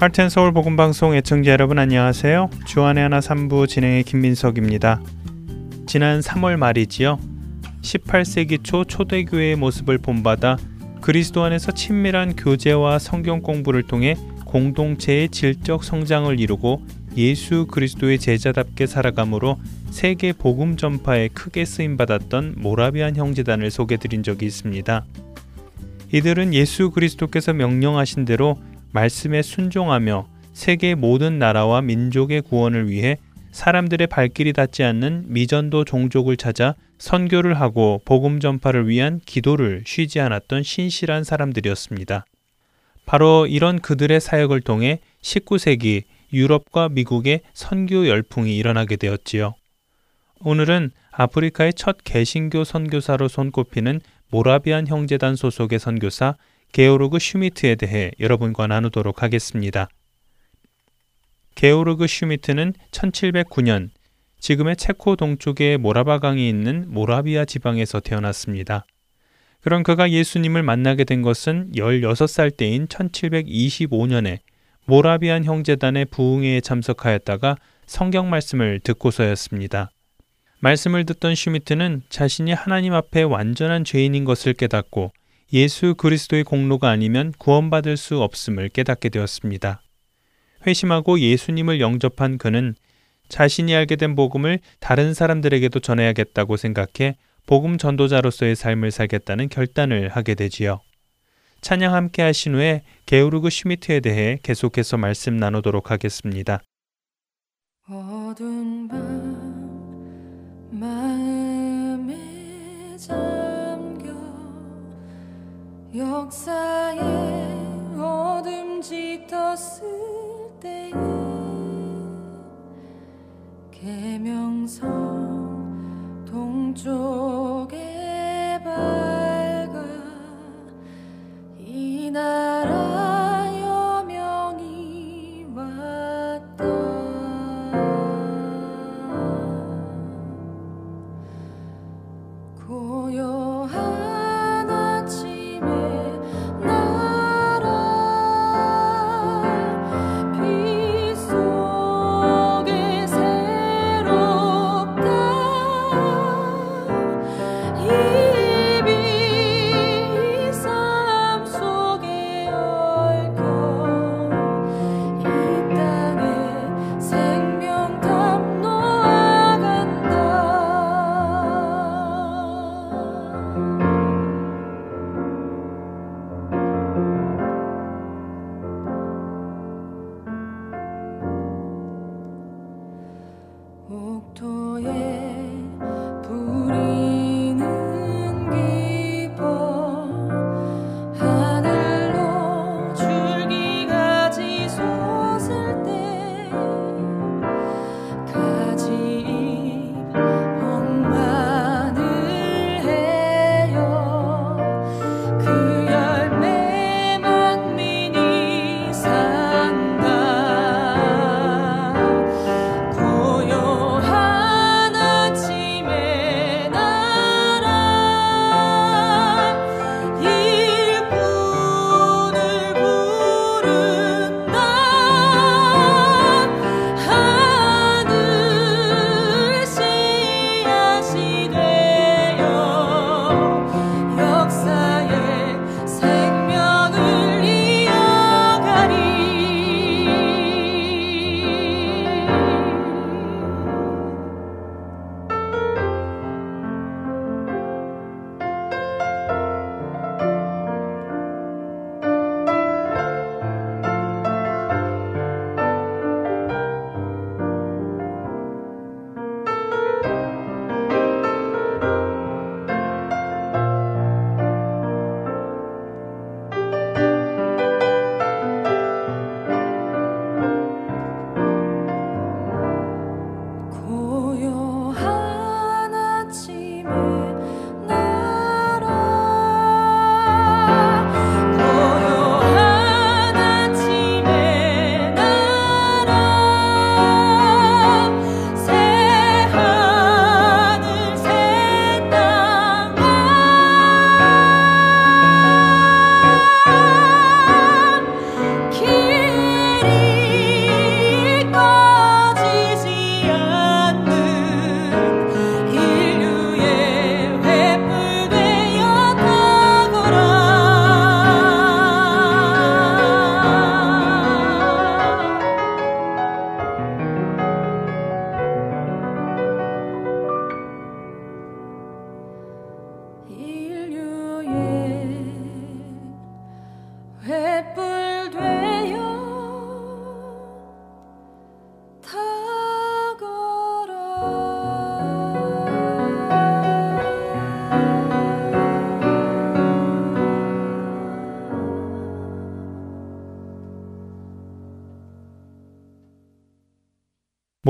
할텐 서울 복음 방송 애청자 여러분 안녕하세요. 주안의 하나 3부 진행의 김민석입니다. 지난 3월 말이지요. 18세기 초 초대교회의 모습을 본받아 그리스도 안에서 친밀한 교제와 성경 공부를 통해 공동체의 질적 성장을 이루고 예수 그리스도의 제자답게 살아감으로 세계 복음 전파에 크게 쓰임 받았던 모라비안 형제단을 소개드린 적이 있습니다. 이들은 예수 그리스도께서 명령하신 대로 말씀에 순종하며 세계 모든 나라와 민족의 구원을 위해 사람들의 발길이 닿지 않는 미전도 종족을 찾아 선교를 하고 복음 전파를 위한 기도를 쉬지 않았던 신실한 사람들이었습니다. 바로 이런 그들의 사역을 통해 19세기 유럽과 미국의 선교 열풍이 일어나게 되었지요. 오늘은 아프리카의 첫 개신교 선교사로 손꼽히는 모라비안 형제단 소속의 선교사 게오르그 슈미트에 대해 여러분과 나누도록 하겠습니다. 게오르그 슈미트는 1709년 지금의 체코 동쪽의 모라바강이 있는 모라비아 지방에서 태어났습니다. 그런 그가 예수님을 만나게 된 것은 16살 때인 1725년에 모라비안 형제단의 부흥회에 참석하였다가 성경 말씀을 듣고서였습니다. 말씀을 듣던 슈미트는 자신이 하나님 앞에 완전한 죄인인 것을 깨닫고 예수 그리스도의 공로가 아니면 구원받을 수 없음을 깨닫게 되었습니다. 회심하고 예수님을 영접한 그는 자신이 알게 된 복음을 다른 사람들에게도 전해야겠다고 생각해 복음 전도자로서의 삶을 살겠다는 결단을 하게 되지요. 찬양 함께 하신 후에 게오르그 슈미트에 대해 계속해서 말씀 나누도록 하겠습니다. 어두운 밤 잠겨 역사에 어둠 짙었을 때에 계명성 동쪽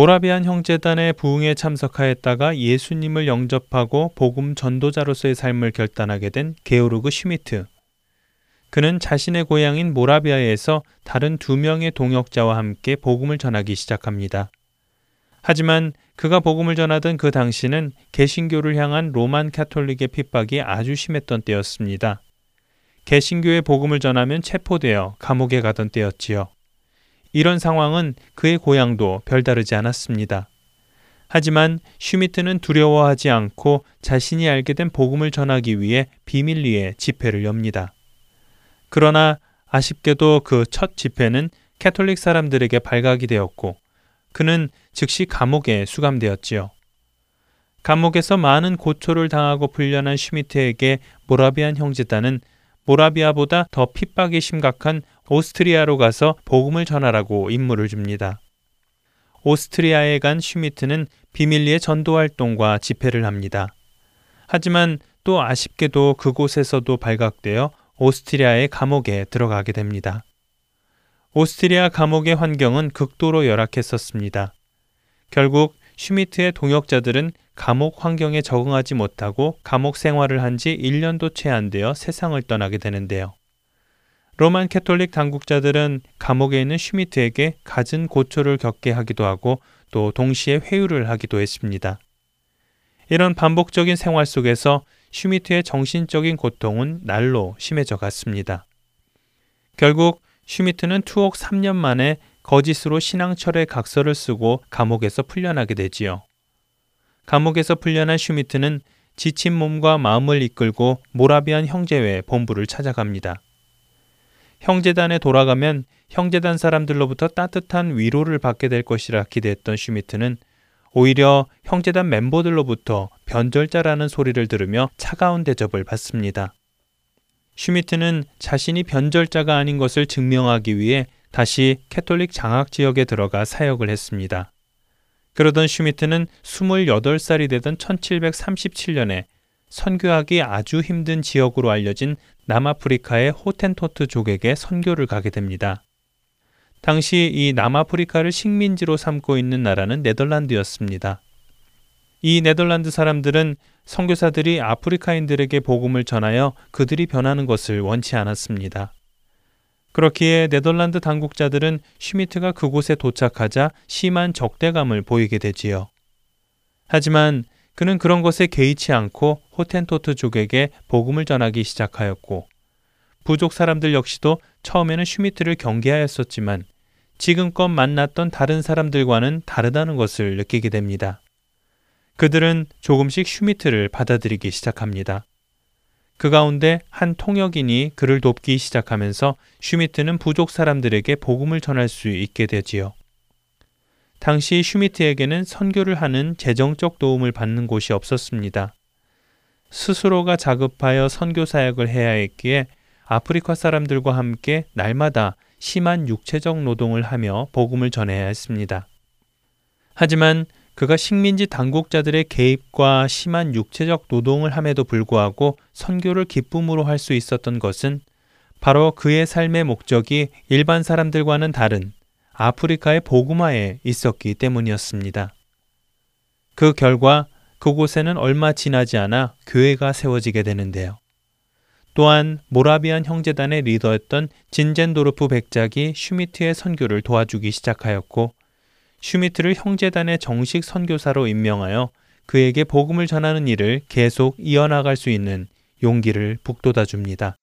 모라비안 형제단의 부흥에 참석하였다가 예수님을 영접하고 복음 전도자로서의 삶을 결단하게 된 게오르그 슈미트. 그는 자신의 고향인 모라비아에서 다른 두 명의 동역자와 함께 복음을 전하기 시작합니다. 하지만 그가 복음을 전하던 그 당시는 개신교를 향한 로만 카톨릭의 핍박이 아주 심했던 때였습니다. 개신교의 복음을 전하면 체포되어 감옥에 가던 때였지요. 이런 상황은 그의 고향도 별다르지 않았습니다. 하지만 슈미트는 두려워하지 않고 자신이 알게 된 복음을 전하기 위해 비밀리에 집회를 엽니다. 그러나 아쉽게도 그 첫 집회는 캐톨릭 사람들에게 발각이 되었고 그는 즉시 감옥에 수감되었지요. 감옥에서 많은 고초를 당하고 풀려난 슈미트에게 모라비안 형제단은 모라비아보다 더 핍박이 심각한 오스트리아로 가서 복음을 전하라고 임무를 줍니다. 오스트리아에 간 슈미트는 비밀리에 전도 활동과 집회를 합니다. 하지만 또 아쉽게도 그곳에서도 발각되어 오스트리아의 감옥에 들어가게 됩니다. 오스트리아 감옥의 환경은 극도로 열악했었습니다. 결국 슈미트의 동역자들은 감옥 환경에 적응하지 못하고 감옥 생활을 한 지 1년도 채 안 되어 세상을 떠나게 되는데요. 로만 캐톨릭 당국자들은 감옥에 있는 슈미트에게 갖은 고초를 겪게 하기도 하고 또 동시에 회유를 하기도 했습니다. 이런 반복적인 생활 속에서 슈미트의 정신적인 고통은 날로 심해져 갔습니다. 결국 슈미트는 투옥 3년 만에 거짓으로 신앙 철회 각서를 쓰고 감옥에서 풀려나게 되지요. 감옥에서 풀려난 슈미트는 지친 몸과 마음을 이끌고 모라비안 형제회 본부를 찾아갑니다. 형제단에 돌아가면 형제단 사람들로부터 따뜻한 위로를 받게 될 것이라 기대했던 슈미트는 오히려 형제단 멤버들로부터 변절자라는 소리를 들으며 차가운 대접을 받습니다. 슈미트는 자신이 변절자가 아닌 것을 증명하기 위해 다시 캐톨릭 장악 지역에 들어가 사역을 했습니다. 그러던 슈미트는 28살이 되던 1737년에 선교하기 아주 힘든 지역으로 알려진 남아프리카의 호텐토트 족에게 선교를 가게 됩니다. 당시 이 남아프리카를 식민지로 삼고 있는 나라는 네덜란드였습니다. 이 네덜란드 사람들은 선교사들이 아프리카인들에게 복음을 전하여 그들이 변하는 것을 원치 않았습니다. 그렇기에 네덜란드 당국자들은 슈미트가 그곳에 도착하자 심한 적대감을 보이게 되지요. 하지만 그는 그런 것에 개의치 않고 호텐토트족에게 복음을 전하기 시작하였고 부족 사람들 역시도 처음에는 슈미트를 경계하였었지만 지금껏 만났던 다른 사람들과는 다르다는 것을 느끼게 됩니다. 그들은 조금씩 슈미트를 받아들이기 시작합니다. 그 가운데 한 통역인이 그를 돕기 시작하면서 슈미트는 부족 사람들에게 복음을 전할 수 있게 되지요. 당시 슈미트에게는 선교를 하는 재정적 도움을 받는 곳이 없었습니다. 스스로가 자급하여 선교 사역을 해야 했기에 아프리카 사람들과 함께 날마다 심한 육체적 노동을 하며 복음을 전해야 했습니다. 하지만 그가 식민지 당국자들의 개입과 심한 육체적 노동을 함에도 불구하고 선교를 기쁨으로 할 수 있었던 것은 바로 그의 삶의 목적이 일반 사람들과는 다른 아프리카의 복음화에 있었기 때문이었습니다. 그 결과 그곳에는 얼마 지나지 않아 교회가 세워지게 되는데요. 또한 모라비안 형제단의 리더였던 진젠도르프 백작이 슈미트의 선교를 도와주기 시작하였고 슈미트를 형제단의 정식 선교사로 임명하여 그에게 복음을 전하는 일을 계속 이어나갈 수 있는 용기를 북돋아 줍니다.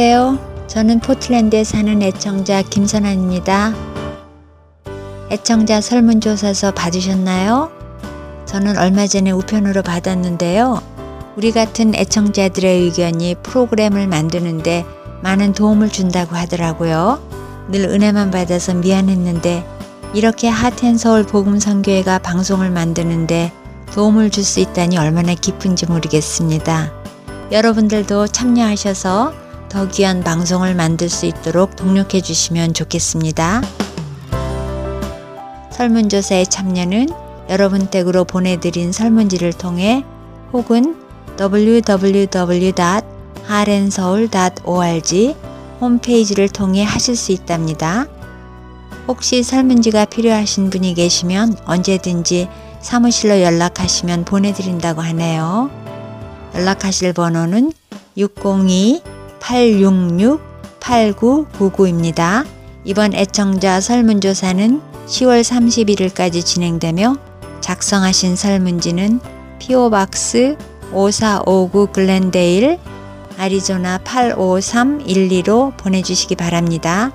안녕하세요. 저는 포틀랜드에 사는 애청자 김선아입니다. 애청자 설문조사서 받으셨나요? 저는 얼마 전에 우편으로 받았는데요. 우리 같은 애청자들의 의견이 프로그램을 만드는데 많은 도움을 준다고 하더라고요. 늘 은혜만 받아서 미안했는데 이렇게 하텐서울 복음선교회가 방송을 만드는데 도움을 줄 수 있다니 얼마나 기쁜지 모르겠습니다. 여러분들도 참여하셔서 더 귀한 방송을 만들 수 있도록 동력해 주시면 좋겠습니다. 설문조사에 참여는 여러분 댁으로 보내드린 설문지를 통해 혹은 www.harenseoul.org 홈페이지를 통해 하실 수 있답니다. 혹시 설문지가 필요하신 분이 계시면 언제든지 사무실로 연락하시면 보내드린다고 하네요. 연락하실 번호는 602-866-8999입니다. 이번 애청자 설문조사는 10월 31일까지 진행되며 작성하신 설문지는 PO박스 5459 글렌데일 아리조나 85312로 보내주시기 바랍니다.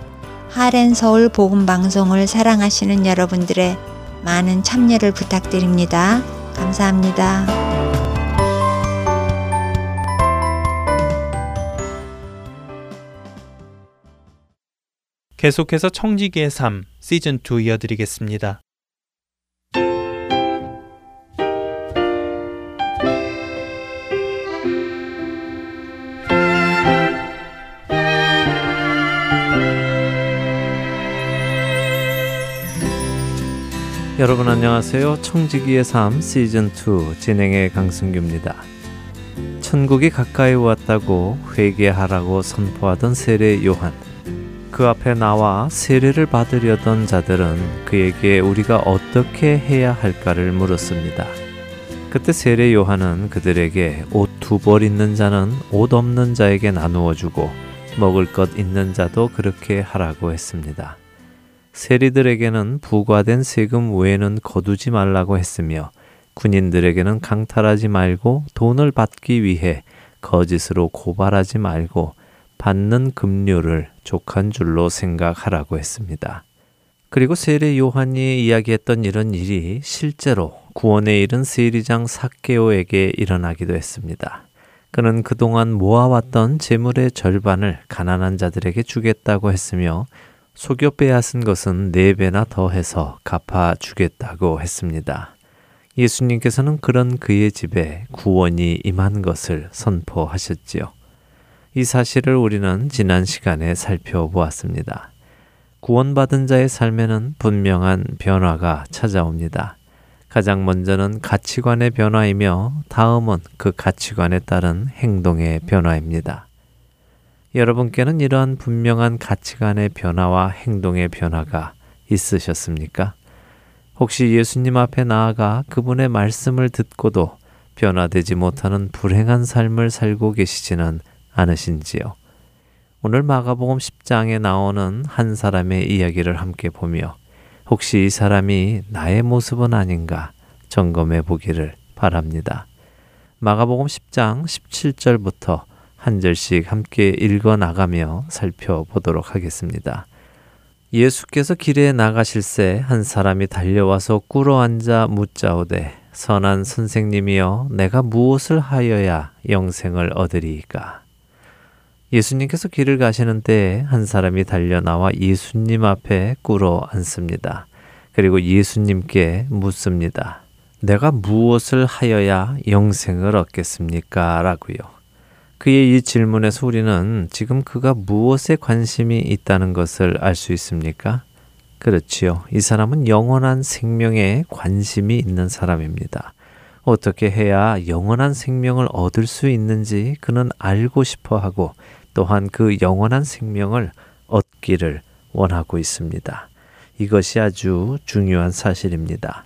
하렌 서울 복음 방송을 사랑하시는 여러분들의 많은 참여를 부탁드립니다. 감사합니다. 계속해서 청지기의 삶 시즌 2 이어드리겠습니다. 여러분 안녕하세요. 청지기의 삶 시즌 2 진행의 강승규입니다. 천국이 가까이 왔다고 회개하라고 선포하던 세례 요한. 그 앞에 나와 세례를 받으려던 자들은 그에게 우리가 어떻게 해야 할까를 물었습니다. 그때 세례 요한은 그들에게 옷 두 벌 있는 자는 옷 없는 자에게 나누어 주고 먹을 것 있는 자도 그렇게 하라고 했습니다. 세리들에게는 부과된 세금 외에는 거두지 말라고 했으며 군인들에게는 강탈하지 말고 돈을 받기 위해 거짓으로 고발하지 말고 받는 급료를 족한 줄로 생각하라고 했습니다. 그리고 세례 요한이 이야기했던 이런 일이 실제로 구원에 이른 세리장 사케오에게 일어나기도 했습니다. 그는 그동안 모아왔던 재물의 절반을 가난한 자들에게 주겠다고 했으며 속여 빼앗은 것은 네 배나 더해서 갚아 주겠다고 했습니다. 예수님께서는 그런 그의 집에 구원이 임한 것을 선포하셨지요. 이 사실을 우리는 지난 시간에 살펴보았습니다. 구원받은 자의 삶에는 분명한 변화가 찾아옵니다. 가장 먼저는 가치관의 변화이며 다음은 그 가치관에 따른 행동의 변화입니다. 여러분께는 이러한 분명한 가치관의 변화와 행동의 변화가 있으셨습니까? 혹시 예수님 앞에 나아가 그분의 말씀을 듣고도 변화되지 못하는 불행한 삶을 살고 계시지는 않으신지요? 오늘 마가복음 10장에 나오는 한 사람의 이야기를 함께 보며 혹시 이 사람이 나의 모습은 아닌가 점검해 보기를 바랍니다. 마가복음 10장 17절부터 한 절씩 함께 읽어 나가며 살펴보도록 하겠습니다. 예수께서 길에 나가실 새 한 사람이 달려와서 꿇어 앉아 묻자오되 선한 선생님이여 내가 무엇을 하여야 영생을 얻으리이까 예수님께서 길을 가시는 때에 한 사람이 달려 나와 예수님 앞에 꿇어 앉습니다. 그리고 예수님께 묻습니다. 내가 무엇을 하여야 영생을 얻겠습니까? 라고요. 그의 이 질문에서 우리는 지금 그가 무엇에 관심이 있다는 것을 알 수 있습니까? 그렇지요. 이 사람은 영원한 생명에 관심이 있는 사람입니다. 어떻게 해야 영원한 생명을 얻을 수 있는지 그는 알고 싶어 하고 또한 그 영원한 생명을 얻기를 원하고 있습니다. 이것이 아주 중요한 사실입니다.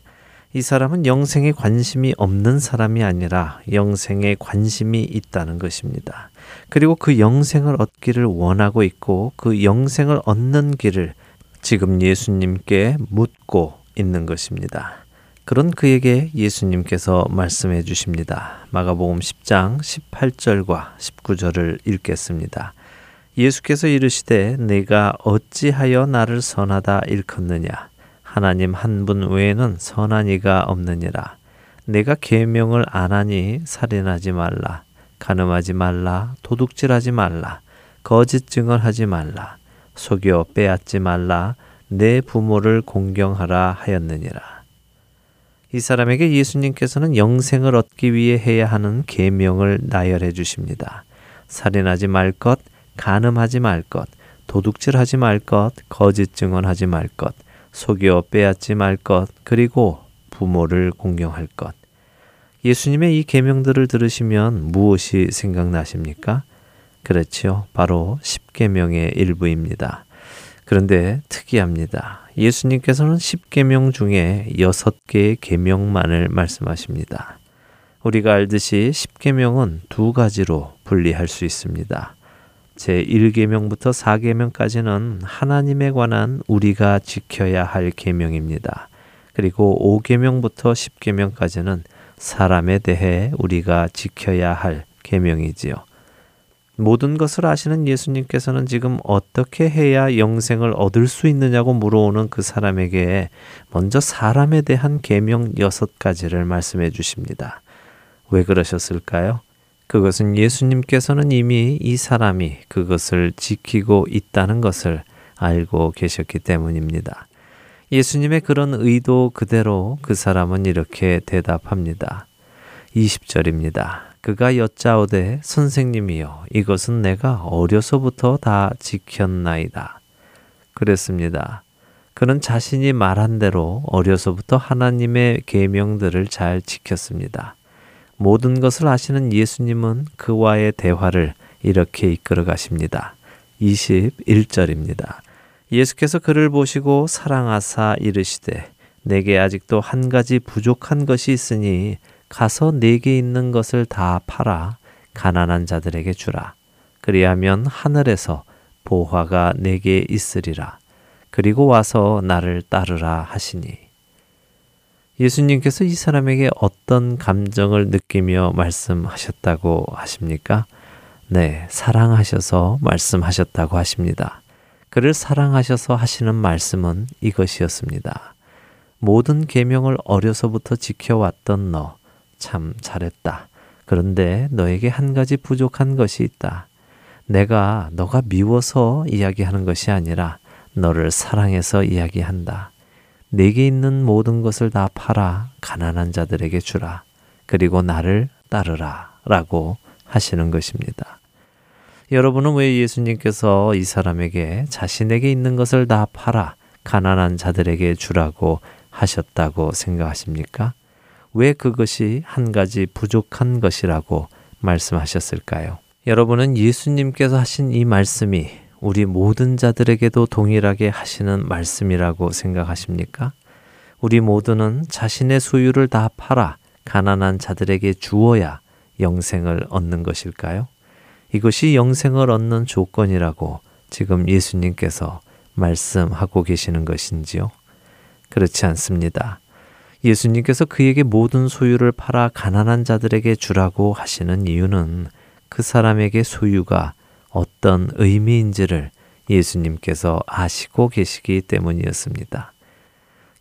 이 사람은 영생에 관심이 없는 사람이 아니라 영생에 관심이 있다는 것입니다. 그리고 그 영생을 얻기를 원하고 있고 그 영생을 얻는 길을 지금 예수님께 묻고 있는 것입니다. 그런 그에게 예수님께서 말씀해 주십니다. 마가복음 10장 18절과 19절을 읽겠습니다. 예수께서 이르시되 내가 어찌하여 나를 선하다 일컫느냐? 하나님 한 분 외에는 선한 이가 없느니라. 내가 계명을 안 하니 살인하지 말라. 가늠하지 말라. 도둑질하지 말라. 거짓 증언하지 말라. 속여 빼앗지 말라. 내 부모를 공경하라 하였느니라 이 사람에게 예수님께서는 영생을 얻기 위해 해야 하는 계명을 나열해 주십니다. 살인하지 말 것, 간음하지 말 것, 도둑질하지 말 것, 거짓 증언하지 말 것, 속여 빼앗지 말 것, 그리고 부모를 공경할 것. 예수님의 이 계명들을 들으시면 무엇이 생각나십니까? 그렇지요. 바로 십계명의 일부입니다. 그런데 특이합니다. 예수님께서는 십계명 중에 여섯 개의 계명만을 말씀하십니다. 우리가 알듯이 십계명은 두 가지로 분리할 수 있습니다. 제1계명부터 4계명까지는 하나님에 관한 우리가 지켜야 할 계명입니다. 그리고 5계명부터 10계명까지는 사람에 대해 우리가 지켜야 할 계명이지요. 모든 것을 아시는 예수님께서는 지금 어떻게 해야 영생을 얻을 수 있느냐고 물어오는 그 사람에게 먼저 사람에 대한 계명 여섯 가지를 말씀해 주십니다. 왜 그러셨을까요? 그것은 예수님께서는 이미 이 사람이 그것을 지키고 있다는 것을 알고 계셨기 때문입니다. 예수님의 그런 의도 그대로 그 사람은 이렇게 대답합니다. 20절입니다. 그가 여짜오되 선생님이여 이것은 내가 어려서부터 다 지켰나이다. 그랬습니다. 그는 자신이 말한 대로 어려서부터 하나님의 계명들을 잘 지켰습니다. 모든 것을 아시는 예수님은 그와의 대화를 이렇게 이끌어 가십니다. 21절입니다. 예수께서 그를 보시고 사랑하사 이르시되 내게 아직도 한 가지 부족한 것이 있으니 가서 내게 있는 것을 다 팔아 가난한 자들에게 주라. 그리하면 하늘에서 보화가 내게 있으리라. 그리고 와서 나를 따르라 하시니. 예수님께서 이 사람에게 어떤 감정을 느끼며 말씀하셨다고 하십니까? 네, 사랑하셔서 말씀하셨다고 하십니다. 그를 사랑하셔서 하시는 말씀은 이것이었습니다. 모든 계명을 어려서부터 지켜왔던 너 참 잘했다. 그런데 너에게 한 가지 부족한 것이 있다. 내가 너가 미워서 이야기하는 것이 아니라 너를 사랑해서 이야기한다. 내게 있는 모든 것을 다 팔아 가난한 자들에게 주라. 그리고 나를 따르라. 라고 하시는 것입니다. 여러분은 왜 예수님께서 이 사람에게 자신에게 있는 것을 다 팔아 가난한 자들에게 주라고 하셨다고 생각하십니까? 왜 그것이 한 가지 부족한 것이라고 말씀하셨을까요? 여러분은 예수님께서 하신 이 말씀이 우리 모든 자들에게도 동일하게 하시는 말씀이라고 생각하십니까? 우리 모두는 자신의 소유를 다 팔아 가난한 자들에게 주어야 영생을 얻는 것일까요? 이것이 영생을 얻는 조건이라고 지금 예수님께서 말씀하고 계시는 것인지요? 그렇지 않습니다. 예수님께서 그에게 모든 소유를 팔아 가난한 자들에게 주라고 하시는 이유는 그 사람에게 소유가 어떤 의미인지를 예수님께서 아시고 계시기 때문이었습니다.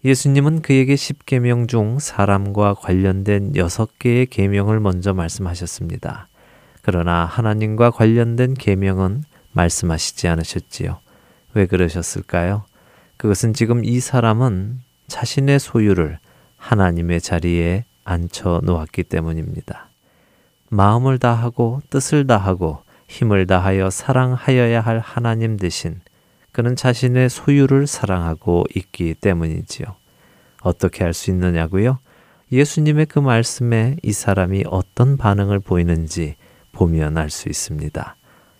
예수님은 그에게 십계명 중 사람과 관련된 여섯 개의 계명을 먼저 말씀하셨습니다. 그러나 하나님과 관련된 계명은 말씀하시지 않으셨지요. 왜 그러셨을까요? 그것은 지금 이 사람은 자신의 소유를 하나님의 자리에 앉혀 놓았기 때문입니다. 마음을 다하고 뜻을 다하고 힘을 다하여 사랑하여야 할 하나님 대신 그는 자신의 소유를 사랑하고 있기 때문이지요. 어떻게 할 수 있느냐고요? 예수님의 그 말씀에 이 사람이 어떤 반응을 보이는지 보면 알 수 있습니다.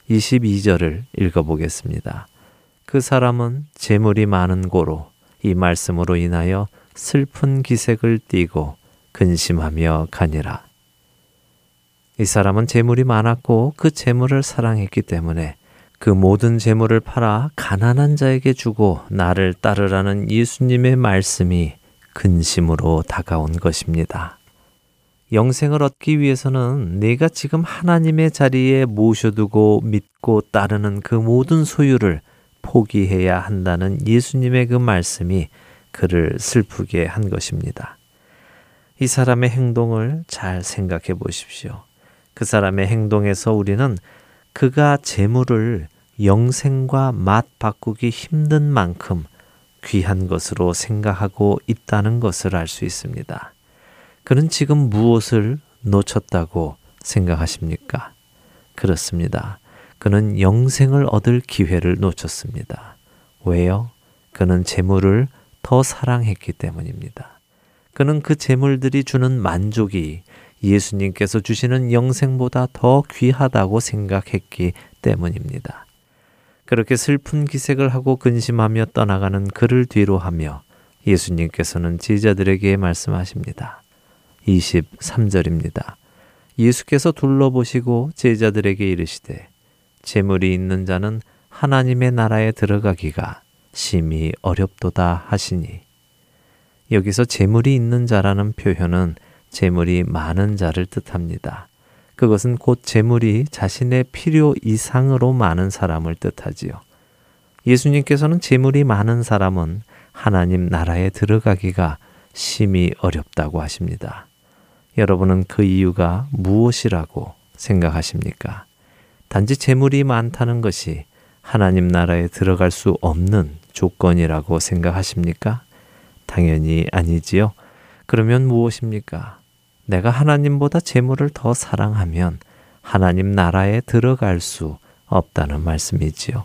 22절을 읽어보겠습니다. 그 사람은 재물이 많은 고로 이 말씀으로 인하여 슬픈 기색을 띠고 근심하며 가니라. 이 사람은 재물이 많았고 그 재물을 사랑했기 때문에 그 모든 재물을 팔아 가난한 자에게 주고 나를 따르라는 예수님의 말씀이 근심으로 다가온 것입니다. 영생을 얻기 위해서는 내가 지금 하나님의 자리에 모셔두고 믿고 따르는 그 모든 소유를 포기해야 한다는 예수님의 그 말씀이 그를 슬프게 한 것입니다. 이 사람의 행동을 잘 생각해 보십시오. 그 사람의 행동에서 우리는 그가 재물을 영생과 맛 바꾸기 힘든 만큼 귀한 것으로 생각하고 있다는 것을 알 수 있습니다. 그는 지금 무엇을 놓쳤다고 생각하십니까? 그렇습니다. 그는 영생을 얻을 기회를 놓쳤습니다. 왜요? 그는 재물을 더 사랑했기 때문입니다. 그는 그 재물들이 주는 만족이 예수님께서 주시는 영생보다 더 귀하다고 생각했기 때문입니다. 그렇게 슬픈 기색을 하고 근심하며 떠나가는 그를 뒤로 하며 예수님께서는 제자들에게 말씀하십니다. 23절입니다. 예수께서 둘러보시고 제자들에게 이르시되 재물이 있는 자는 하나님의 나라에 들어가기가 심히 어렵도다 하시니 여기서 재물이 있는 자라는 표현은 재물이 많은 자를 뜻합니다. 그것은 곧 재물이 자신의 필요 이상으로 많은 사람을 뜻하지요. 예수님께서는 재물이 많은 사람은 하나님 나라에 들어가기가 심히 어렵다고 하십니다. 여러분은 그 이유가 무엇이라고 생각하십니까? 단지 재물이 많다는 것이 하나님 나라에 들어갈 수 없는 조건이라고 생각하십니까? 당연히 아니지요. 그러면 무엇입니까? 내가 하나님보다 재물을 더 사랑하면 하나님 나라에 들어갈 수 없다는 말씀이지요.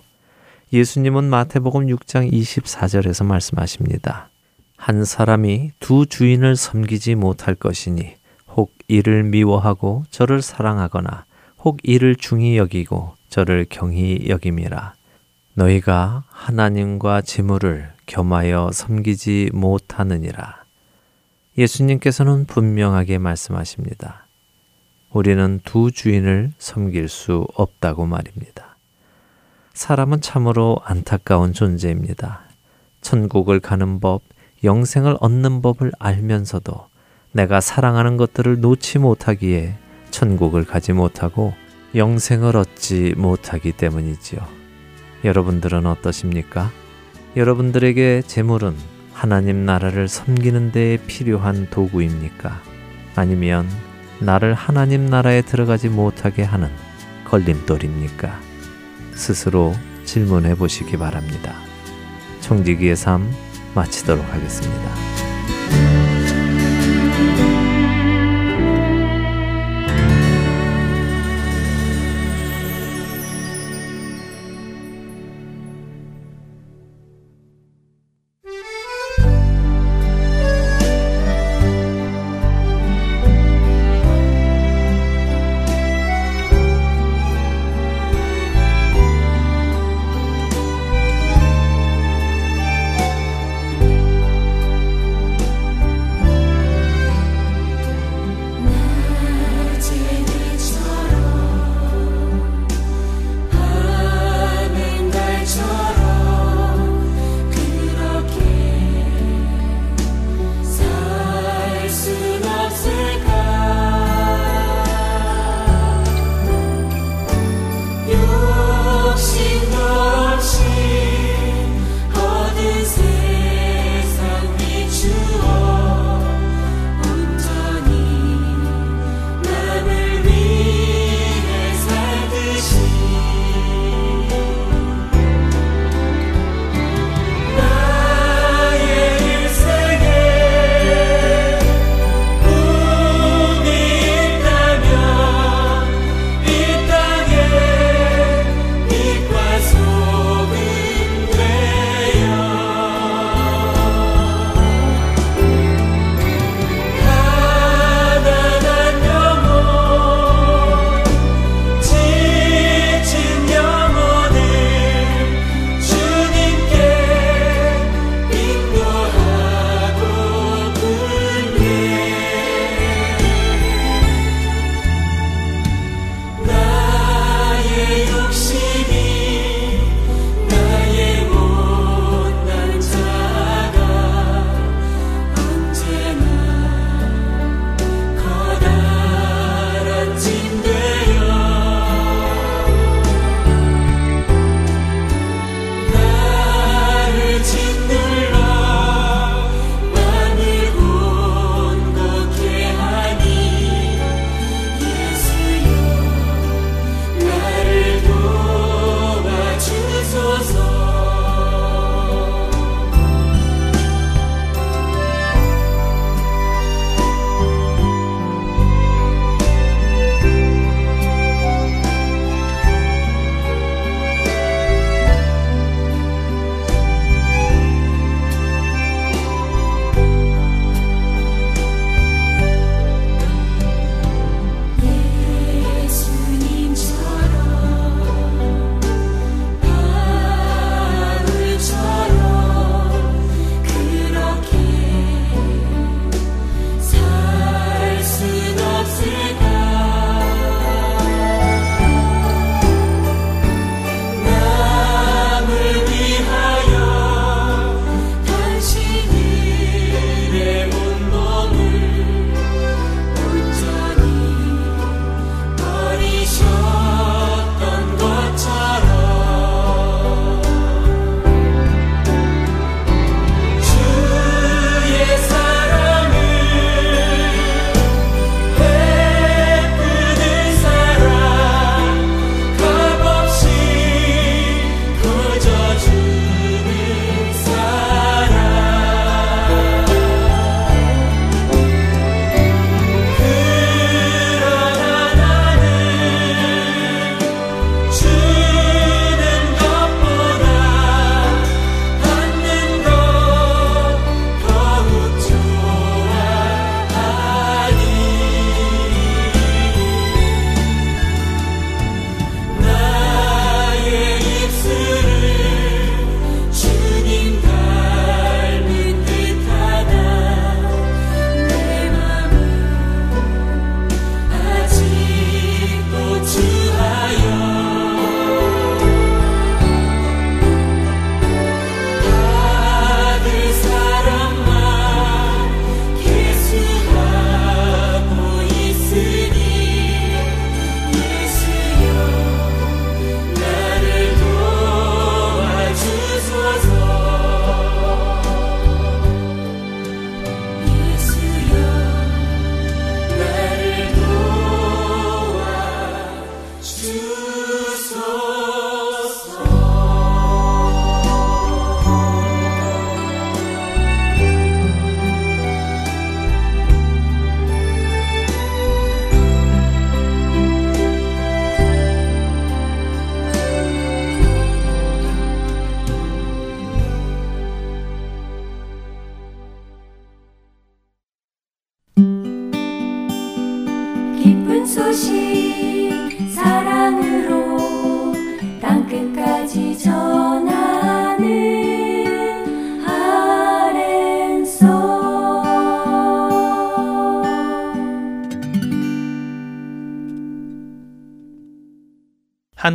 예수님은 마태복음 6장 24절에서 말씀하십니다. 한 사람이 두 주인을 섬기지 못할 것이니 혹 이를 미워하고 저를 사랑하거나 혹 이를 중히 여기고 저를 경히 여김이라. 너희가 하나님과 재물을 겸하여 섬기지 못하느니라. 예수님께서는 분명하게 말씀하십니다. 우리는 두 주인을 섬길 수 없다고 말입니다. 사람은 참으로 안타까운 존재입니다. 천국을 가는 법, 영생을 얻는 법을 알면서도 내가 사랑하는 것들을 놓지 못하기에 천국을 가지 못하고 영생을 얻지 못하기 때문이지요. 여러분들은 어떠십니까? 여러분들에게 재물은 하나님 나라를 섬기는 데에 필요한 도구입니까? 아니면 나를 하나님 나라에 들어가지 못하게 하는 걸림돌입니까? 스스로 질문해 보시기 바랍니다. 청지기의 삶 마치도록 하겠습니다.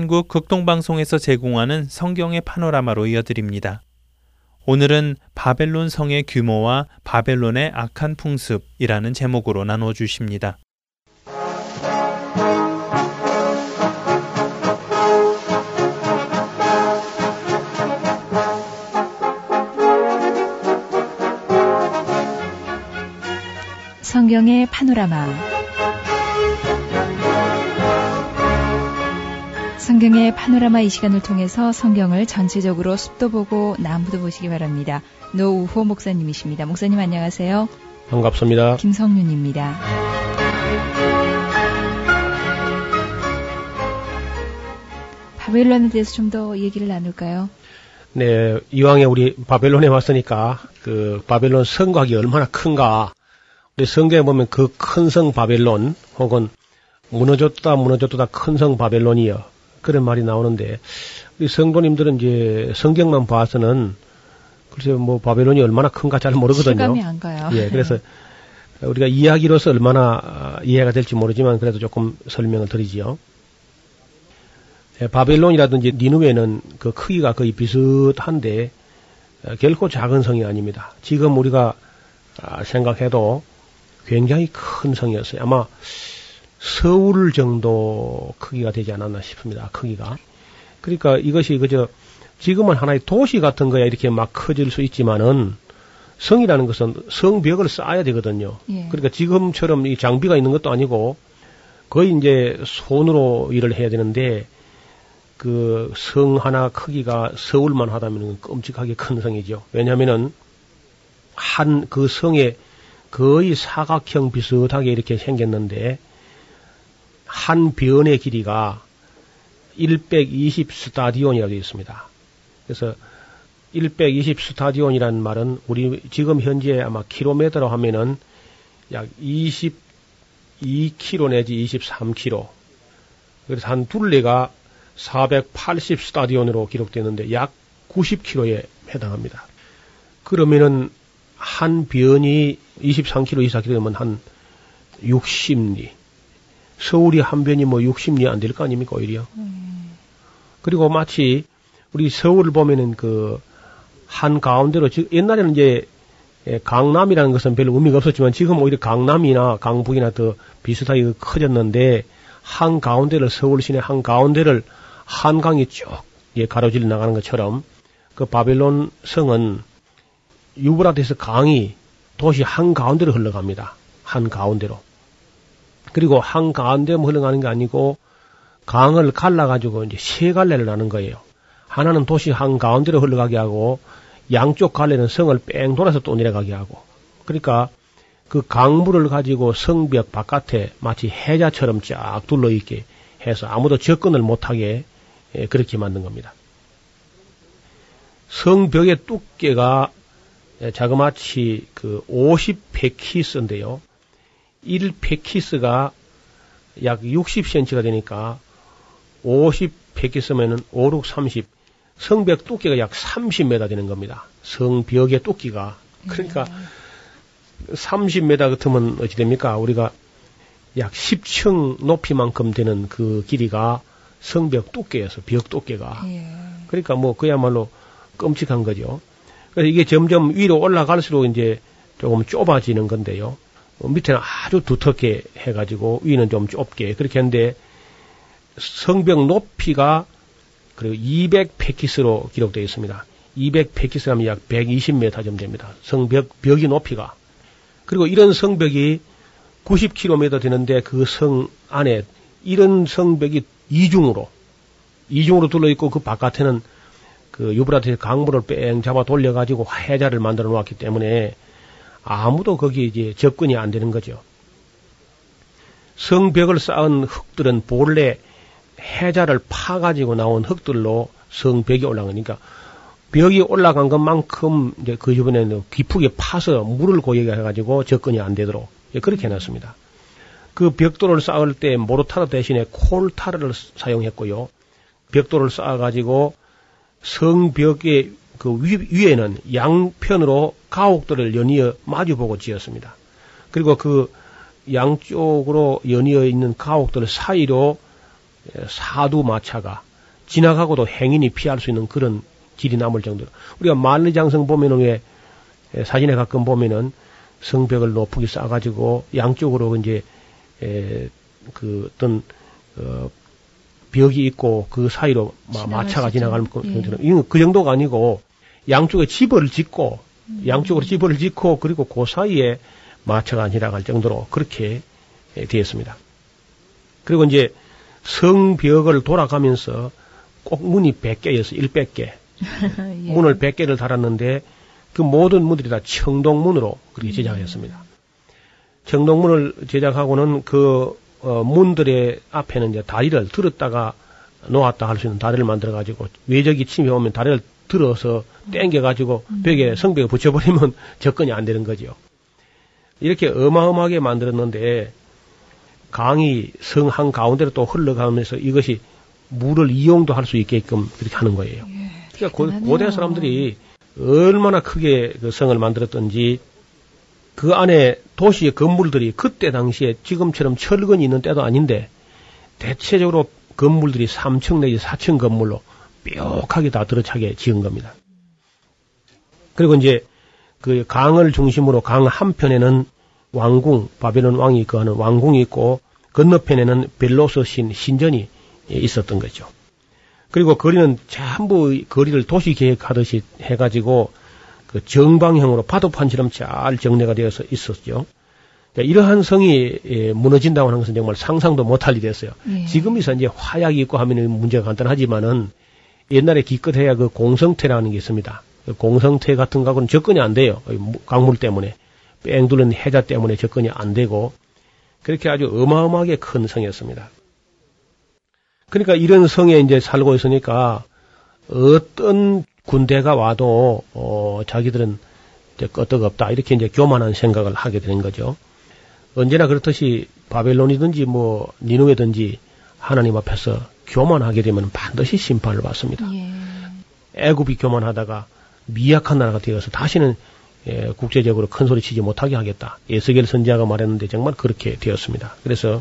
한국 극동방송에서 제공하는 성경의 파노라마로 이어드립니다. 오늘은 바벨론 성의 규모와 바벨론의 악한 풍습이라는 제목으로 나눠 주십니다. 성경의 파노라마 성경의 파노라마 이 시간을 통해서 성경을 전체적으로 숲도 보고 나무도 보시기 바랍니다. 노우호 목사님이십니다. 목사님 안녕하세요. 반갑습니다. 김성윤입니다. 바벨론에 대해서 좀 더 얘기를 나눌까요? 네, 이왕에 우리 바벨론에 왔으니까 그 바벨론 성곽이 얼마나 큰가. 우리 성경에 보면 그 큰 성 바벨론 혹은 무너졌다 무너졌다 큰 성 바벨론이여 그런 말이 나오는데 우리 성도님들은 이제 성경만 봐서는 글쎄 뭐 바벨론이 얼마나 큰가 잘 모르거든요. 실감이 안 가요. 예, 그래서 우리가 이야기로서 얼마나 이해가 될지 모르지만 그래도 조금 설명을 드리지요. 예, 바벨론이라든지 니누웨는 그 크기가 거의 비슷한데 결코 작은 성이 아닙니다. 지금 우리가 아, 생각해도 굉장히 큰 성이었어요. 아마 서울 정도 크기가 되지 않았나 싶습니다. 크기가. 그러니까 이것이 그저 지금은 하나의 도시 같은 거야 이렇게 막 커질 수 있지만은 성이라는 것은 성벽을 쌓아야 되거든요. 예. 그러니까 지금처럼 이 장비가 있는 것도 아니고 거의 이제 손으로 일을 해야 되는데 그 성 하나 크기가 서울만 하다면 끔찍하게 큰 성이죠. 왜냐하면은 한 그 성에 거의 사각형 비슷하게 이렇게 생겼는데 한 변의 길이가 120 스타디온이라고 되어 있습니다. 그래서 120 스타디온이라는 말은 우리 지금 현재 아마 킬로미터로 하면은 약 22km 내지 23km. 그래서 한 둘레가 480 스타디온으로 기록되는데 약 90km에 해당합니다. 그러면은 한 변이 23km, 24km면 한 60리. 서울이 한 변이 뭐 60리 안 될 거 아닙니까, 오히려? 음. 그리고 마치 우리 서울을 보면은 그 한 가운데로 즉 옛날에는 이제 예, 강남이라는 것은 별로 의미가 없었지만 지금 오히려 강남이나 강북이나 더 비슷하게 커졌는데 한 가운데를 서울 시내 한 가운데를 한강이 쭉 예, 가로질러 나가는 것처럼 그 바벨론 성은 유브라데스 강이 도시 한 가운데로 흘러갑니다. 한 가운데로. 그리고 한 가운데로 흘러가는 게 아니고 강을 갈라가지고 이제 세 갈래를 나는 거예요. 하나는 도시 한 가운데로 흘러가게 하고 양쪽 갈래는 성을 뺑 돌아서 또 내려가게 하고 그러니까 그 강물을 가지고 성벽 바깥에 마치 해자처럼 쫙 둘러 있게 해서 아무도 접근을 못하게 예, 그렇게 만든 겁니다. 성벽의 두께가 예, 자그마치 그 50 페키스인데요. 1페키스가 약 60cm가 되니까 50페키스면은 5, 6, 30 성벽 두께가 약 30m 되는 겁니다. 성벽의 두께가. 그러니까 30m 같으면 어찌 됩니까? 우리가 약 10층 높이만큼 되는 그 길이가 성벽 두께여서 벽 두께가. 예. 그러니까 뭐 그야말로 끔찍한 거죠. 그래서 이게 점점 위로 올라갈수록 이제 조금 좁아지는 건데요. 어, 밑에는 아주 두텁게 해가지고 위는 좀 좁게 그렇게 했는데 성벽 높이가 그리고 200 페키스로 기록되어 있습니다. 200 페키스 하면 약 120m 정도 됩니다. 성벽, 벽이 높이가. 그리고 이런 성벽이 90km 되는데 그 성 안에 이런 성벽이 이중으로, 이중으로 둘러 있고 그 바깥에는 그 유브라트의 강물을 뺑 잡아 돌려가지고 해자를 만들어 놓았기 때문에 아무도 거기 이제 접근이 안 되는 거죠. 성벽을 쌓은 흙들은 본래 해자를 파가지고 나온 흙들로 성벽이 올라가니까 벽이 올라간 것만큼 이제 그 주변에 깊게 파서 물을 고여게 해가지고 접근이 안 되도록 그렇게 해놨습니다. 그 벽돌을 쌓을 때 모르타르 대신에 콜타르를 사용했고요. 벽돌을 쌓아가지고 성벽의 그 위, 위에는 양편으로 가옥들을 연이어 마주보고 지었습니다. 그리고 그 양쪽으로 연이어 있는 가옥들 사이로 사두 마차가 지나가고도 행인이 피할 수 있는 그런 길이 남을 정도로 우리가 만리장성 보면은 왜 사진에 가끔 보면은 성벽을 높게 쌓아가지고 양쪽으로 이제 에, 그 어떤 어, 벽이 있고 그 사이로 마, 마차가 지나갈 예. 이건 그 정도가 아니고 양쪽에 집을 짓고 음. 양쪽으로 집을 짓고 그리고 그 사이에 마차가 지나갈 정도로 그렇게 되었습니다. 그리고 이제 성벽을 돌아가면서 꼭 문이 100개였어, 100개. 예. 문을 100개를 달았는데 그 모든 문들이 다 청동문으로 그렇게 제작했습니다. 청동문을 제작하고는 그 어, 문들의 앞에는 이제 다리를 들었다가 놓았다 할 수 있는 다리를 만들어 가지고 외적이 침해 오면 다리를 들어서 땡겨 가지고 음. 벽에 성벽에 붙여버리면 접근이 안 되는 거죠. 이렇게 어마어마하게 만들었는데 강이 성한 가운데로 또 흘러가면서 이것이 물을 이용도 할 수 있게끔 그렇게 하는 거예요. 예, 그러니까 고, 고대 사람들이 얼마나 크게 그 성을 만들었던지 그 안에 도시의 건물들이 그때 당시에 지금처럼 철근이 있는 때도 아닌데 대체적으로 건물들이 3층 내지 4층 건물로 뾰족하게 다 들어차게 지은 겁니다. 그리고 이제 그 강을 중심으로 강 한편에는 왕궁, 바벨론 왕이 거하는 왕궁이 있고 건너편에는 벨로스 신 신전이 있었던 거죠. 그리고 거리는 전부 거리를 도시 계획하듯이 해가지고 그 정방형으로 파도판처럼 잘 정례가 되어서 있었죠. 그러니까 이러한 성이 예, 무너진다고 하는 것은 정말 상상도 못할 일이었어요. 예. 지금에서 이제 화약이 있고 하면 문제가 간단하지만은 옛날에 기껏해야 그 공성태라는 게 있습니다. 그 공성태 같은 거하고는 접근이 안 돼요. 강물 때문에. 뺑두른 해자 때문에 접근이 안 되고 그렇게 아주 어마어마하게 큰 성이었습니다. 그러니까 이런 성에 이제 살고 있으니까 어떤 군대가 와도 어 자기들은 이제 끄떡없다 이렇게 이제 교만한 생각을 하게 되는 거죠. 언제나 그렇듯이 바벨론이든지 뭐 니누에든지 하나님 앞에서 교만하게 되면 반드시 심판을 받습니다. 예. 애굽이 교만하다가 미약한 나라가 되어서 다시는 예, 국제적으로 큰 소리 치지 못하게 하겠다. 예스겔 선지자가 말했는데 정말 그렇게 되었습니다. 그래서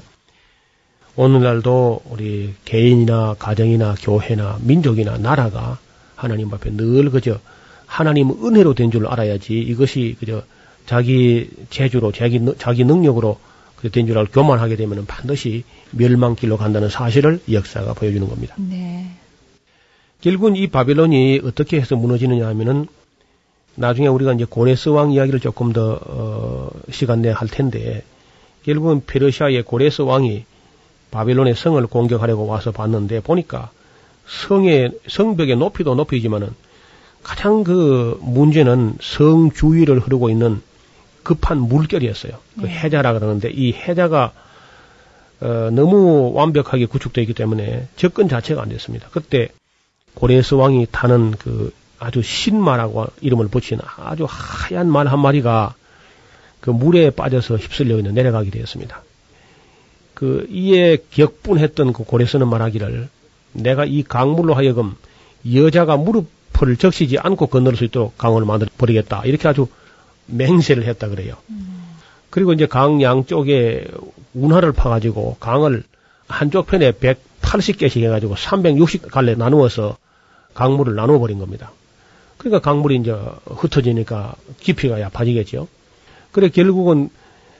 오늘날도 우리 개인이나 가정이나 교회나 민족이나 나라가 하나님 앞에 늘 그저 하나님 은혜로 된 줄 알아야지 이것이 그저 자기 재주로 자기 자기 능력으로 된 줄 알고 교만하게 되면 반드시 멸망길로 간다는 사실을 역사가 보여주는 겁니다. 네. 결국은 이 바빌론이 어떻게 해서 무너지느냐 하면은 나중에 우리가 이제 고레스 왕 이야기를 조금 더 어, 시간 내할 텐데 결국은 페르시아의 고레스 왕이 바빌론의 성을 공격하려고 와서 봤는데 보니까 성의 성벽의 높이도 높이지만은 가장 그 문제는 성 주위를 흐르고 있는 급한 물결이었어요. 그 네. 해자라 그러는데 이 해자가 어, 너무 완벽하게 구축되어 있기 때문에 접근 자체가 안 됐습니다. 그때 고레스 왕이 타는 그 아주 신마라고 이름을 붙인 아주 하얀 말 한 마리가 그 물에 빠져서 휩쓸려 있는 내려가게 되었습니다. 그 이에 격분했던 그 고래서는 말하기를 내가 이 강물로 하여금 여자가 무릎을 적시지 않고 건널 수 있도록 강을 만들어 버리겠다. 이렇게 아주 맹세를 했다 그래요. 음. 그리고 이제 강 양쪽에 운하를 파가지고 강을 한쪽 편에 180개씩 해가지고 360갈래 나누어서 강물을 나누어 버린 겁니다. 그러니까 강물이 이제 흩어지니까 깊이가 얕아지겠죠. 그래 결국은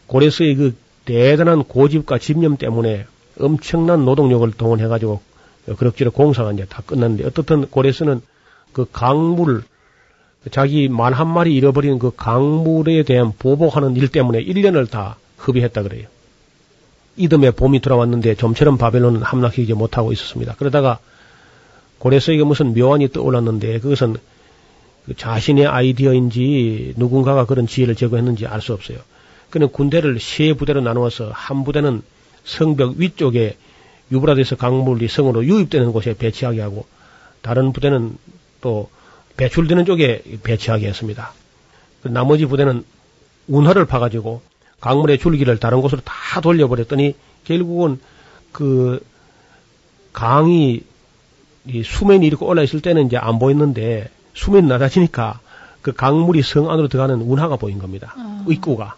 고레스의 그 대단한 고집과 집념 때문에 엄청난 노동력을 동원해가지고 그럭저럭 공사가 이제 다 끝났는데 어떻든 고레스는 그 강물 자기 말 한 마리 잃어버린 그 강물에 대한 보복하는 일 때문에 1년을 다 흡입했다 그래요. 이듬해 봄이 돌아왔는데 좀처럼 바벨론은 함락하지 못하고 있었습니다. 그러다가 고레스에게 무슨 묘안이 떠올랐는데 그것은 그 자신의 아이디어인지 누군가가 그런 지혜를 제거했는지 알 수 없어요. 그는 군대를 세 부대로 나누어서 한 부대는 성벽 위쪽에 유브라데스 강물이 성으로 유입되는 곳에 배치하게 하고 다른 부대는 또 배출되는 쪽에 배치하게 했습니다. 그 나머지 부대는 운하를 파가지고 강물의 줄기를 다른 곳으로 다 돌려버렸더니 결국은 그 강이 이 수면이 이렇게 올라 있을 때는 이제 안 보였는데 수면이 낮아지니까 그 강물이 성 안으로 들어가는 운하가 보인 겁니다. 아. 입구가.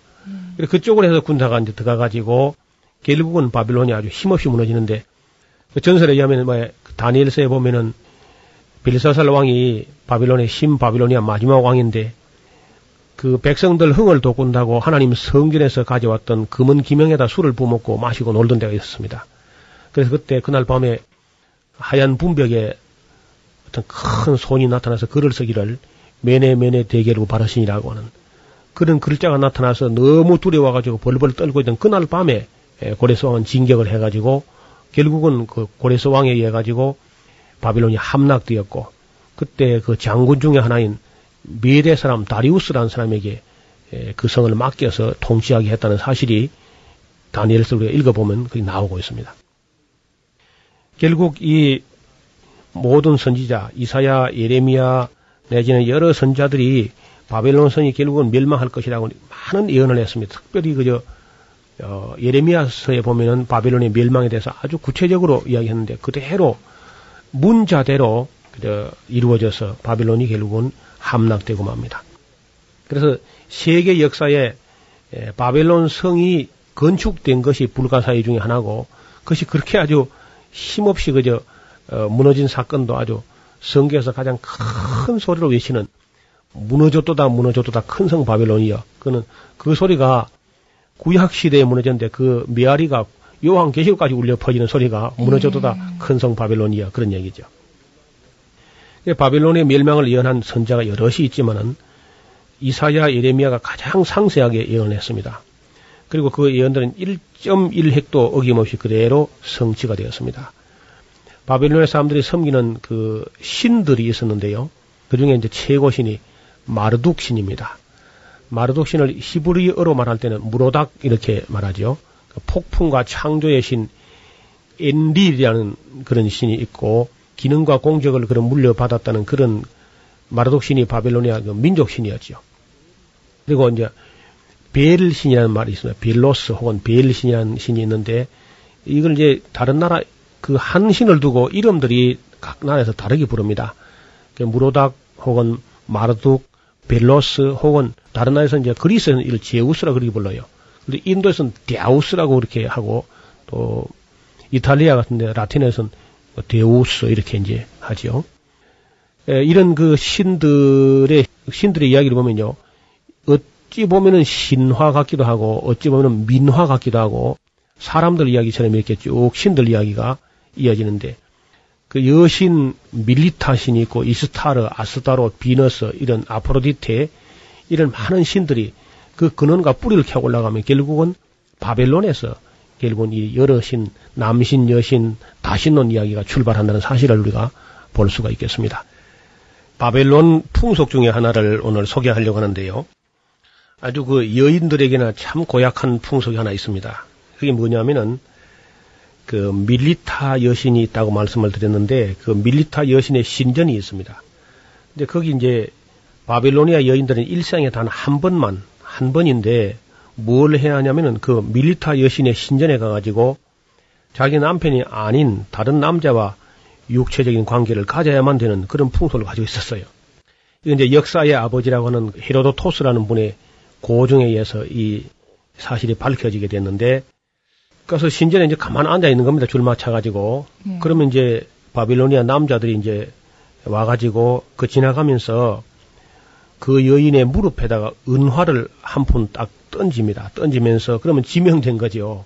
그래서 그쪽으로 해서 군사가 이제 들어가가지고 결국은 바빌론이 아주 힘없이 무너지는데 그 전설에 의하면 뭐 다니엘서에 보면은 빌사살 왕이 바빌론의 신 바빌로니아 마지막 왕인데 그 백성들 흥을 돋군다고 하나님 성전에서 가져왔던 금은 기명에다 술을 부먹고 마시고 놀던 데가 있었습니다. 그래서 그때 그날 밤에 하얀 분벽에 어떤 큰 손이 나타나서 글을 쓰기를 매네 매네 대계로 바르신이라고 하는 그런 글자가 나타나서 너무 두려워가지고 벌벌 떨고 있던 그날 밤에 예, 고레스 왕은 진격을 해가지고 결국은 그 고레스 왕에 의해 가지고 바빌론이 함락되었고 그때 그 장군 중에 하나인 미대 사람 다리우스라는 사람에게 예, 그 성을 맡겨서 통치하게 했다는 사실이 다니엘서 우리가 읽어보면 그게 나오고 있습니다. 결국 이 모든 선지자 이사야, 예레미야 내지는 여러 선자들이 바벨론 성이 결국은 멸망할 것이라고 많은 예언을 했습니다. 특별히 그저 어, 예레미야서에 보면은 바벨론의 멸망에 대해서 아주 구체적으로 이야기했는데 그대로 문자대로 그저 이루어져서 바벨론이 결국은 함락되고 맙니다. 그래서 세계 역사에 에, 바벨론 성이 건축된 것이 불가사의 중에 하나고 그것이 그렇게 아주 힘없이 그저 어, 무너진 사건도 아주 성경에서 가장 큰 소리로 외치는 무너졌도다 무너졌도다 큰 성 바벨론이여 그는 그 소리가 구약 시대에 무너졌는데 그 메아리가 요한 계시록까지 울려 퍼지는 소리가 무너졌도다 큰성 바벨론이여 그런 얘기죠. 바벨론의 멸망을 예언한 선자가 여럿이 있지만은 이사야 예레미야가 가장 상세하게 예언했습니다. 그리고 그 예언들은 1.1획도 어김없이 그대로 성취가 되었습니다. 바벨론의 사람들이 섬기는 그 신들이 있었는데요. 그 중에 이제 최고 신이 마르둑 신입니다. 마르둑 신을 히브리어로 말할 때는 무로닥 이렇게 말하죠. 그 폭풍과 창조의 신 엔릴이라는 그런 신이 있고 기능과 공적을 그런 물려받았다는 그런 마르독 신이 바벨로니아 그 민족 신이었죠. 그리고 이제 벨 신이라는 말이 있습니다. 벨로스 혹은 벨 신이라는 신이 있는데 이걸 이제 다른 나라 그 한 신을 두고 이름들이 각 나라에서 다르게 부릅니다. 그 무로닥 혹은 마르둑, 벨로스 혹은 다른 나라에서 이제 그리스에는 이를 제우스라 그렇게 불러요. 근데 인도에서는 데우스라고 그렇게 하고 또 이탈리아 같은데 라틴에서는 데우스 이렇게 이제 하죠. 에, 이런 그 신들의 신들의 이야기를 보면요. 어찌 보면은 신화 같기도 하고 어찌 보면은 민화 같기도 하고 사람들 이야기처럼 이렇게 쭉 신들 이야기가 이어지는데 그 여신 밀리타 신이 있고 이스타르, 아스타로, 비너스 이런 아프로디테 이런 많은 신들이 그 근원과 뿌리를 캐고 올라가면 결국은 바벨론에서 결국은 이 여러 신, 남신, 여신, 다신론 이야기가 출발한다는 사실을 우리가 볼 수가 있겠습니다. 바벨론 풍속 중의 하나를 오늘 소개하려고 하는데요. 아주 그 여인들에게나 참 고약한 풍속이 하나 있습니다. 그게 뭐냐면은 그 밀리타 여신이 있다고 말씀을 드렸는데 그 밀리타 여신의 신전이 있습니다. 근데 거기 이제 바빌로니아 여인들은 일생에 단 한 번만 한 번인데 뭘 해야 하냐면은 그 밀리타 여신의 신전에 가가지고 자기 남편이 아닌 다른 남자와 육체적인 관계를 가져야만 되는 그런 풍속을 가지고 있었어요. 이건 이제 역사의 아버지라고 하는 헤로도토스라는 분의 고증에 의해서 이 사실이 밝혀지게 됐는데 그래서 신전에 이제 가만 앉아 있는 겁니다. 줄 맞춰가지고. 예. 그러면 이제 바빌로니아 남자들이 이제 와가지고 그 지나가면서 그 여인의 무릎에다가 은화를 한 푼 딱 던집니다. 던지면서 그러면 지명된 거죠.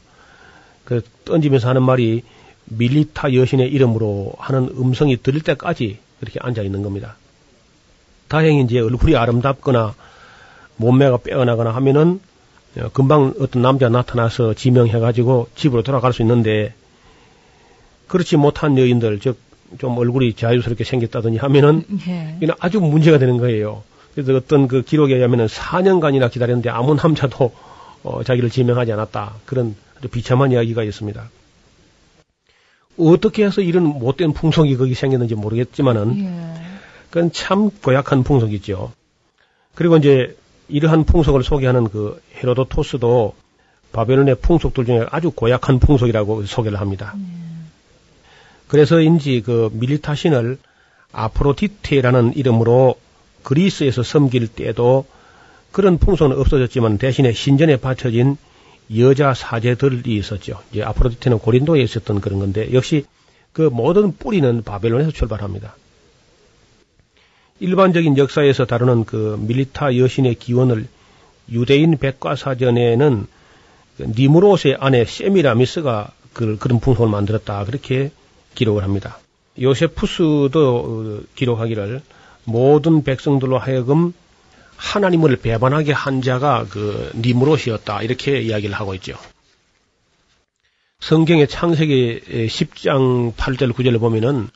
그 던지면서 하는 말이 밀리타 여신의 이름으로 하는 음성이 들릴 때까지 그렇게 앉아 있는 겁니다. 다행히 이제 얼굴이 아름답거나 몸매가 빼어나거나 하면은 어, 금방 어떤 남자 나타나서 지명해가지고 집으로 돌아갈 수 있는데 그렇지 못한 여인들 즉 좀 얼굴이 자유스럽게 생겼다더니 하면은 예. 이는 아주 문제가 되는 거예요. 그래서 어떤 그 기록에 의하면은 4년간이나 기다렸는데 아무 남자도 어, 자기를 지명하지 않았다. 그런 아주 비참한 이야기가 있습니다. 어떻게 해서 이런 못된 풍속이 거기 생겼는지 모르겠지만은 예. 그건 참 고약한 풍속이죠. 그리고 이제 이러한 풍속을 소개하는 그 헤로도토스도 바벨론의 풍속들 중에 아주 고약한 풍속이라고 소개를 합니다. 그래서인지 그 밀리타 신을 아프로디테라는 이름으로 그리스에서 섬길 때도 그런 풍속은 없어졌지만 대신에 신전에 바쳐진 여자 사제들이 있었죠. 이제 아프로디테는 고린도에 있었던 그런 건데 역시 그 모든 뿌리는 바벨론에서 출발합니다. 일반적인 역사에서 다루는 그 밀리타 여신의 기원을 유대인 백과사전에는 그 니무롯의 아내 세미라미스가 그, 그런 풍속을 만들었다 그렇게 기록을 합니다. 요세푸스도 어, 기록하기를 모든 백성들로 하여금 하나님을 배반하게 한 자가 그 니무롯이었다 이렇게 이야기를 하고 있죠. 성경의 창세기 10장 8절 9절을 보면은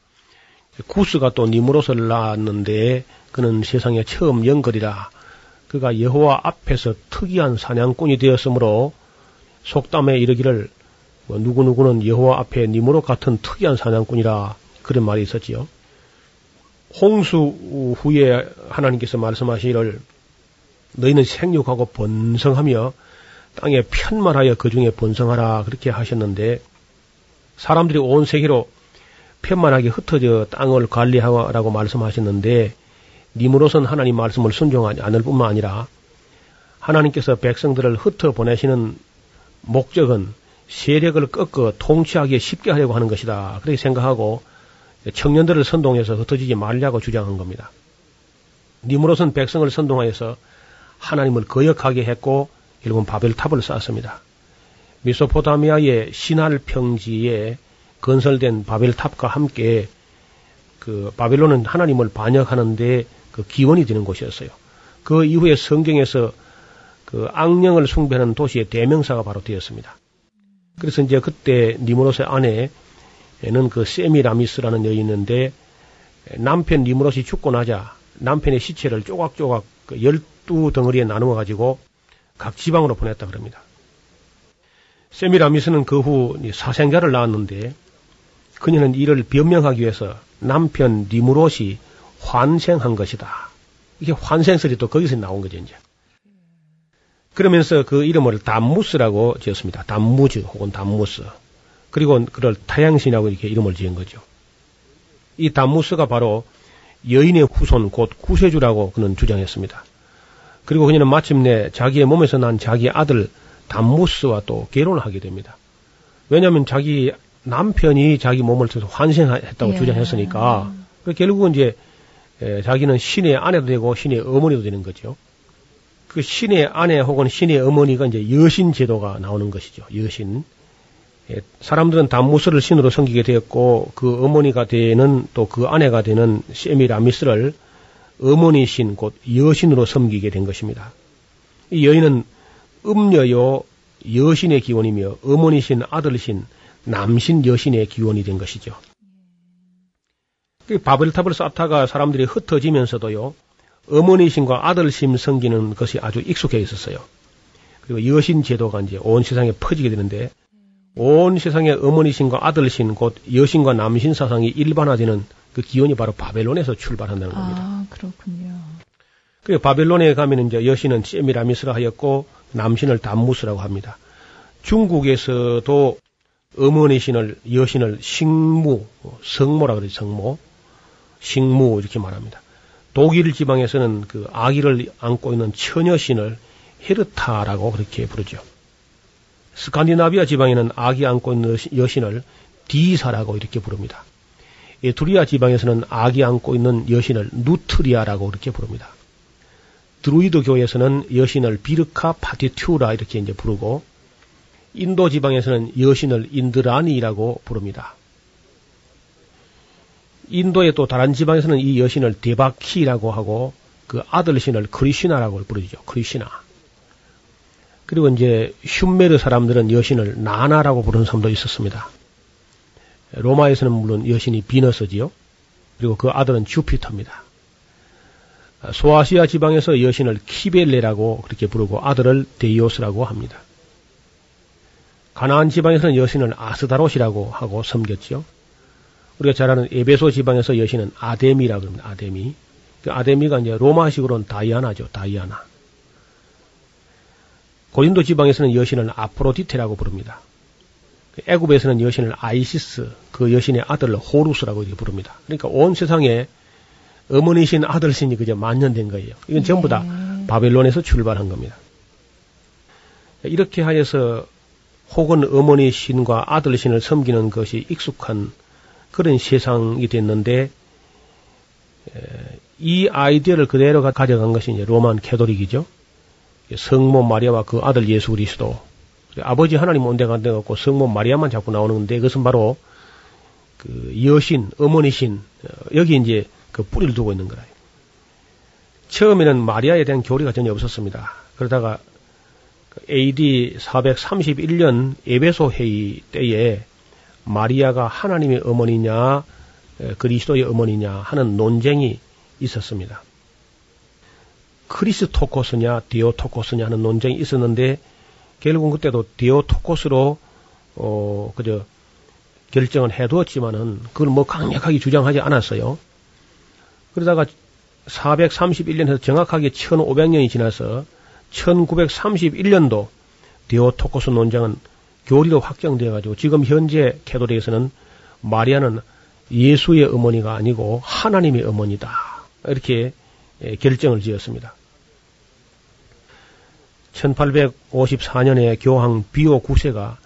구스가 또 니무롯을 낳았는데 그는 세상에 처음 영거리라. 그가 여호와 앞에서 특이한 사냥꾼이 되었으므로 속담에 이르기를 뭐 누구누구는 여호와 앞에 니무롯 같은 특이한 사냥꾼이라 그런 말이 있었지요. 홍수 후에 하나님께서 말씀하시기를 너희는 생육하고 번성하며 땅에 편만하여 그 중에 번성하라 그렇게 하셨는데 사람들이 온 세계로 편만하게 흩어져 땅을 관리하라고 말씀하셨는데 님으로선 하나님 말씀을 순종하지 않을 뿐만 아니라 하나님께서 백성들을 흩어 보내시는 목적은 세력을 꺾어 통치하기 쉽게 하려고 하는 것이다. 그렇게 생각하고 청년들을 선동해서 흩어지지 말라고 주장한 겁니다. 님으로선 백성을 선동하여서 하나님을 거역하게 했고 결국은 바벨탑을 쌓았습니다. 미소포타미아의 신할 평지에 건설된 바벨탑과 함께 그 바벨론은 하나님을 반역하는데 그 기원이 되는 곳이었어요. 그 이후에 성경에서 그 악령을 숭배하는 도시의 대명사가 바로 되었습니다. 그래서 이제 그때 니무롯의 아내는 그 세미라미스라는 여인이 있는데 남편 니무롯이 죽고 나자 남편의 시체를 조각조각 그 열두 덩어리에 나누어 가지고 각 지방으로 보냈다 그럽니다. 세미라미스는 그 후 사생자를 낳았는데 그녀는 이를 변명하기 위해서 남편 니무롯이 환생한 것이다. 이게 환생설이 또 거기서 나온 거죠, 이제. 그러면서 그 이름을 담무스라고 지었습니다. 담무즈 혹은 담무스. 그리고 그를 타양신이라고 이렇게 이름을 지은 거죠. 이 담무스가 바로 여인의 후손 곧 구세주라고 그는 주장했습니다. 그리고 그녀는 마침내 자기의 몸에서 난 자기 아들 담무스와 또 결혼을 하게 됩니다. 왜냐하면 자기 남편이 자기 몸을 통해서 환생했다고 예. 주장했으니까 그 결국은 이제 에, 자기는 신의 아내도 되고 신의 어머니도 되는 거죠. 그 신의 아내 혹은 신의 어머니가 이제 여신 제도가 나오는 것이죠. 여신. 예, 사람들은 담무스를 신으로 섬기게 되었고 그 어머니가 되는 또 그 아내가 되는 세미라미스를 어머니 신, 곧 여신으로 섬기게 된 것입니다. 이 여인은 음녀요 여신의 기원이며 어머니 신, 아들 신, 남신 여신의 기원이 된 것이죠. 그 바벨탑을 쌓다가 사람들이 흩어지면서도요, 어머니 신과 아들 신 섬기는 것이 아주 익숙해 있었어요. 그리고 여신 제도가 이제 온 세상에 퍼지게 되는데, 온 세상에 어머니 신과 아들 신, 곧 여신과 남신 사상이 일반화되는 그 기원이 바로 바벨론에서 출발한다는 겁니다. 아, 그렇군요. 그 바벨론에 가면 이제 여신은 세미라미스라 하였고 남신을 담무스라고 합니다. 중국에서도 어머니 신을 여신을 식무, 성모라 그러죠. 성모, 식무 이렇게 말합니다. 독일 지방에서는 그 아기를 안고 있는 처녀신을 헤르타라고 그렇게 부르죠. 스칸디나비아 지방에는 아기 안고 있는 여신을 디사라고 이렇게 부릅니다. 에트루리아 지방에서는 아기 안고 있는 여신을 누트리아라고 그렇게 부릅니다. 드루이드 교에서는 여신을 비르카 파티튜라 이렇게 이제 부르고 인도 지방에서는 여신을 인드라니라고 부릅니다. 인도의 또 다른 지방에서는 이 여신을 데바키라고 하고 그 아들 신을 크리시나라고 부르죠. 크리시나. 그리고 이제 슈메르 사람들은 여신을 나나라고 부르는 사람도 있었습니다. 로마에서는 물론 여신이 비너스지요. 그리고 그 아들은 주피터입니다. 소아시아 지방에서 여신을 키벨레라고 그렇게 부르고 아들을 데이오스라고 합니다. 가나안 지방에서는 여신을 아스다롯이라고 하고 섬겼지요. 우리가 잘 아는 에베소 지방에서 여신은 아데미라고 합니다. 아데미. 그 아데미가 이제 로마식으로는 다이아나죠. 다이아나. 고린도 지방에서는 여신을 아프로디테라고 부릅니다. 애굽에서는 여신을 아이시스, 그 여신의 아들 호루스라고 이렇게 부릅니다. 그러니까 온 세상에 어머니신 아들신이 그저 만년된 거예요. 이건 전부 다 바벨론에서 출발한 겁니다. 이렇게 하여서 혹은 어머니 신과 아들 신을 섬기는 것이 익숙한 그런 세상이 됐는데 이 아이디어를 그대로 가져간 것이 이제 로만 캐도릭이죠. 성모 마리아와 그 아들 예수 그리스도 아버지 하나님 온데가 안 돼갖고 성모 마리아만 자꾸 나오는 건데 그것은 바로 그 여신, 어머니신 어, 여기 이제 그 뿌리를 두고 있는 거예요. 처음에는 마리아에 대한 교리가 전혀 없었습니다. 그러다가 AD 431년 에베소 회의 때에 마리아가 하나님의 어머니냐 그리스도의 어머니냐 하는 논쟁이 있었습니다. 크리스토코스냐 디오토코스냐 하는 논쟁이 있었는데 결국은 그때도 디오토코스로 어 그저 결정을 해두었지만은 그걸 뭐 강력하게 주장하지 않았어요. 그러다가 431년에서 정확하게 1500년이 지나서 1931년도 디오토코스 논쟁은 교리로 확정되어 가지고 지금 현재 캐도릭에서는 마리아는 예수의 어머니가 아니고 하나님의 어머니다. 이렇게 예, 결정을 지었습니다. 1854년에 교황 비오 9세가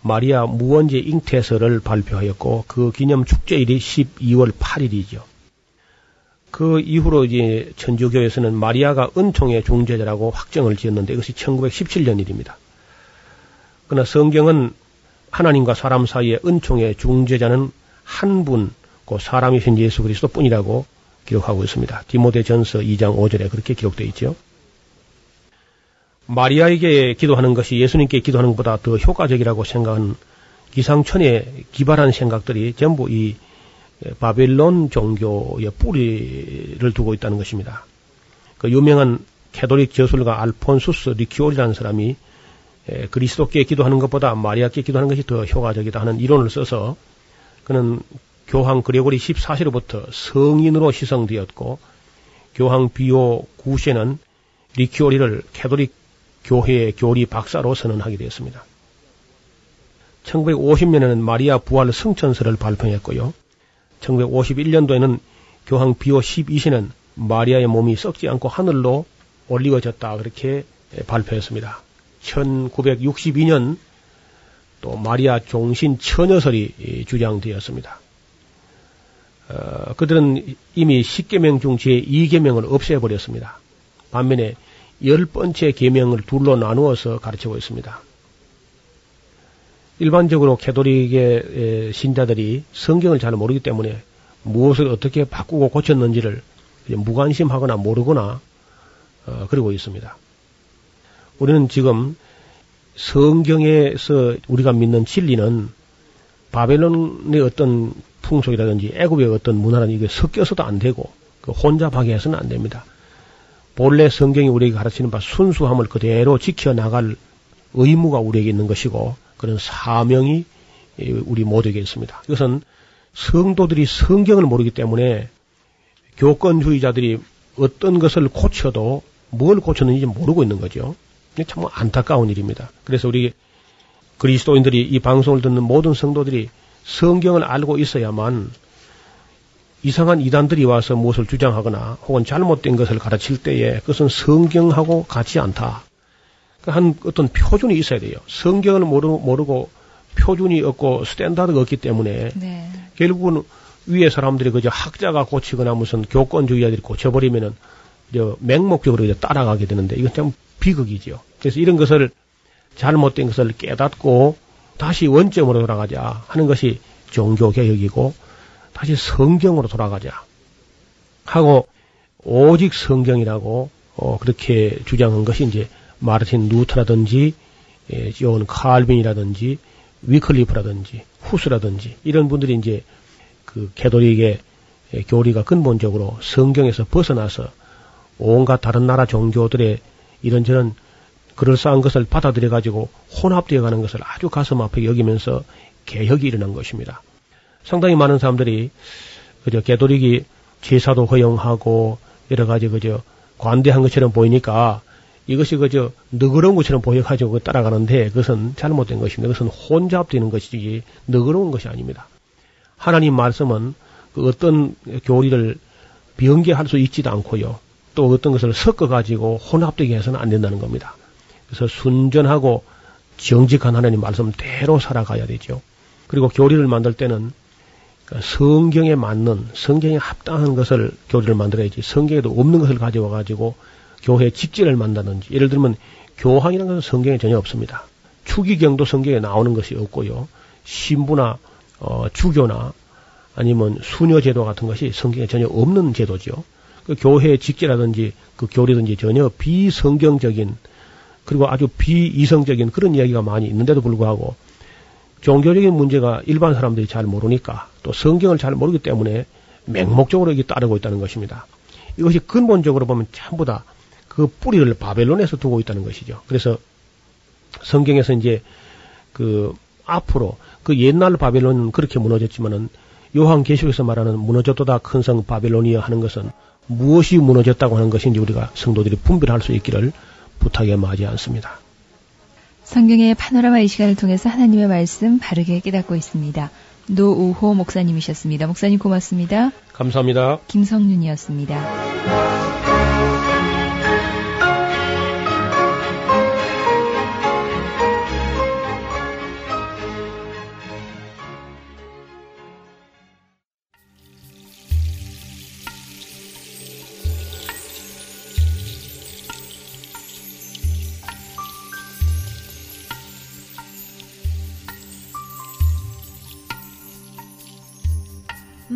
마리아 무원제 잉태서를 발표하였고 그 기념 축제일이 12월 8일이죠. 그 이후로 이제 천주교에서는 마리아가 은총의 중재자라고 확정을 지었는데 이것이 1917년 일입니다. 그러나 성경은 하나님과 사람 사이의 은총의 중재자는 한 분, 그 사람이신 예수 그리스도 뿐이라고 기록하고 있습니다. 디모데 전서 2장 5절에 그렇게 기록되어 있죠. 마리아에게 기도하는 것이 예수님께 기도하는 것보다 더 효과적이라고 생각한 기상천에 기발한 생각들이 전부 이 바벨론 종교의 뿌리를 두고 있다는 것입니다. 그 유명한 캐도릭 저술가 알폰수스 리키올이라는 사람이 그리스도께 기도하는 것보다 마리아께 기도하는 것이 더 효과적이다 하는 이론을 써서 그는 교황 그레고리 14세로부터 성인으로 시성되었고 교황 비오 9세는 리키오리를 캐도릭 교회의 교리 박사로 선언하게 되었습니다. 1950년에는 마리아 부활 승천설을 발표했고요. 1951년도에는 교황 비오 12세는 마리아의 몸이 썩지 않고 하늘로 올리워졌다 그렇게 발표했습니다. 1962년 또 마리아 종신 처녀설이 주장되었습니다. 어, 그들은 이미 10계명 중 제2계명을 없애버렸습니다. 반면에 열 번째 계명을 둘로 나누어서 가르치고 있습니다. 일반적으로 캐도릭의 신자들이 성경을 잘 모르기 때문에 무엇을 어떻게 바꾸고 고쳤는지를 무관심하거나 모르거나 어, 그러고 있습니다. 우리는 지금 성경에서 우리가 믿는 진리는 바벨론의 어떤 풍속이라든지 애굽의 어떤 문화는 이게 섞여서도 안 되고 그 혼잡하게 해서는 안 됩니다. 본래 성경이 우리에게 가르치는 바 순수함을 그대로 지켜 나갈 의무가 우리에게 있는 것이고 그런 사명이 우리 모두에게 있습니다. 이것은 성도들이 성경을 모르기 때문에 교권주의자들이 어떤 것을 고쳐도 뭘 고쳤는지 모르고 있는 거죠. 참 안타까운 일입니다. 그래서 우리 그리스도인들이 이 방송을 듣는 모든 성도들이 성경을 알고 있어야만 이상한 이단들이 와서 무엇을 주장하거나 혹은 잘못된 것을 가르칠 때에 그것은 성경하고 같지 않다. 한 어떤 표준이 있어야 돼요. 성경을 모르, 모르고 표준이 없고 standard가 없기 때문에 네. 결국은 위에 사람들이 그저 학자가 고치거나 무슨 교권주의자들이 고쳐버리면은 저 맹목적으로 이제 따라가게 되는데 이건 참 비극이죠. 그래서 이런 것을 잘못된 것을 깨닫고 다시 원점으로 돌아가자 하는 것이 종교 개혁이고 다시 성경으로 돌아가자 하고 오직 성경이라고 어, 그렇게 주장한 것이 이제 마르틴 루터라든지 예, 요한 칼빈이라든지 위클리프라든지 후스라든지 이런 분들이 이제 그 캐도릭의 교리가 근본적으로 성경에서 벗어나서 온갖 다른 나라 종교들의 이런저런 그럴싸한 것을 받아들여 가지고 혼합되어 가는 것을 아주 가슴 아프게 여기면서 개혁이 일어난 것입니다. 상당히 많은 사람들이 그저 개도릭이 제사도 허용하고 여러 가지 그저 관대한 것처럼 보이니까 이것이 그저 너그러운 것처럼 보여가지고 따라가는데 그것은 잘못된 것입니다. 그것은 혼잡되는 것이지 너그러운 것이 아닙니다. 하나님 말씀은 그 어떤 교리를 변개할 수 있지도 않고요. 또 어떤 것을 섞어가지고 혼합되게 해서는 안 된다는 겁니다. 그래서 순전하고 정직한 하나님 말씀대로 살아가야 되죠. 그리고 교리를 만들 때는 그 성경에 맞는 성경에 합당한 것을 교리를 만들어야지 성경에도 없는 것을 가져와 가지고 교회 직제를 만다든지 예를 들면 교황이라는 것은 성경에 전혀 없습니다. 추기경도 성경에 나오는 것이 없고요. 신부나 어, 주교나 아니면 수녀 제도 같은 것이 성경에 전혀 없는 제도죠. 그 교회 직제라든지 그 교리든지 전혀 비성경적인 그리고 아주 비이성적인 그런 이야기가 많이 있는데도 불구하고 종교적인 문제가 일반 사람들이 잘 모르니까 또 성경을 잘 모르기 때문에 맹목적으로 이게 따르고 있다는 것입니다. 이것이 근본적으로 보면 전부 다 그 뿌리를 바벨론에서 두고 있다는 것이죠. 그래서 성경에서 이제 그 앞으로 그 옛날 바벨론은 그렇게 무너졌지만은 요한 계시록에서 말하는 무너졌도다 큰 성 바벨론이여 하는 것은 무엇이 무너졌다고 하는 것인지 우리가 성도들이 분별할 수 있기를 부탁에 마지 않습니다. 성경의 파노라마 이 시간을 통해서 하나님의 말씀 바르게 깨닫고 있습니다. 노우호 목사님이셨습니다. 목사님 고맙습니다. 감사합니다. 김성윤이었습니다.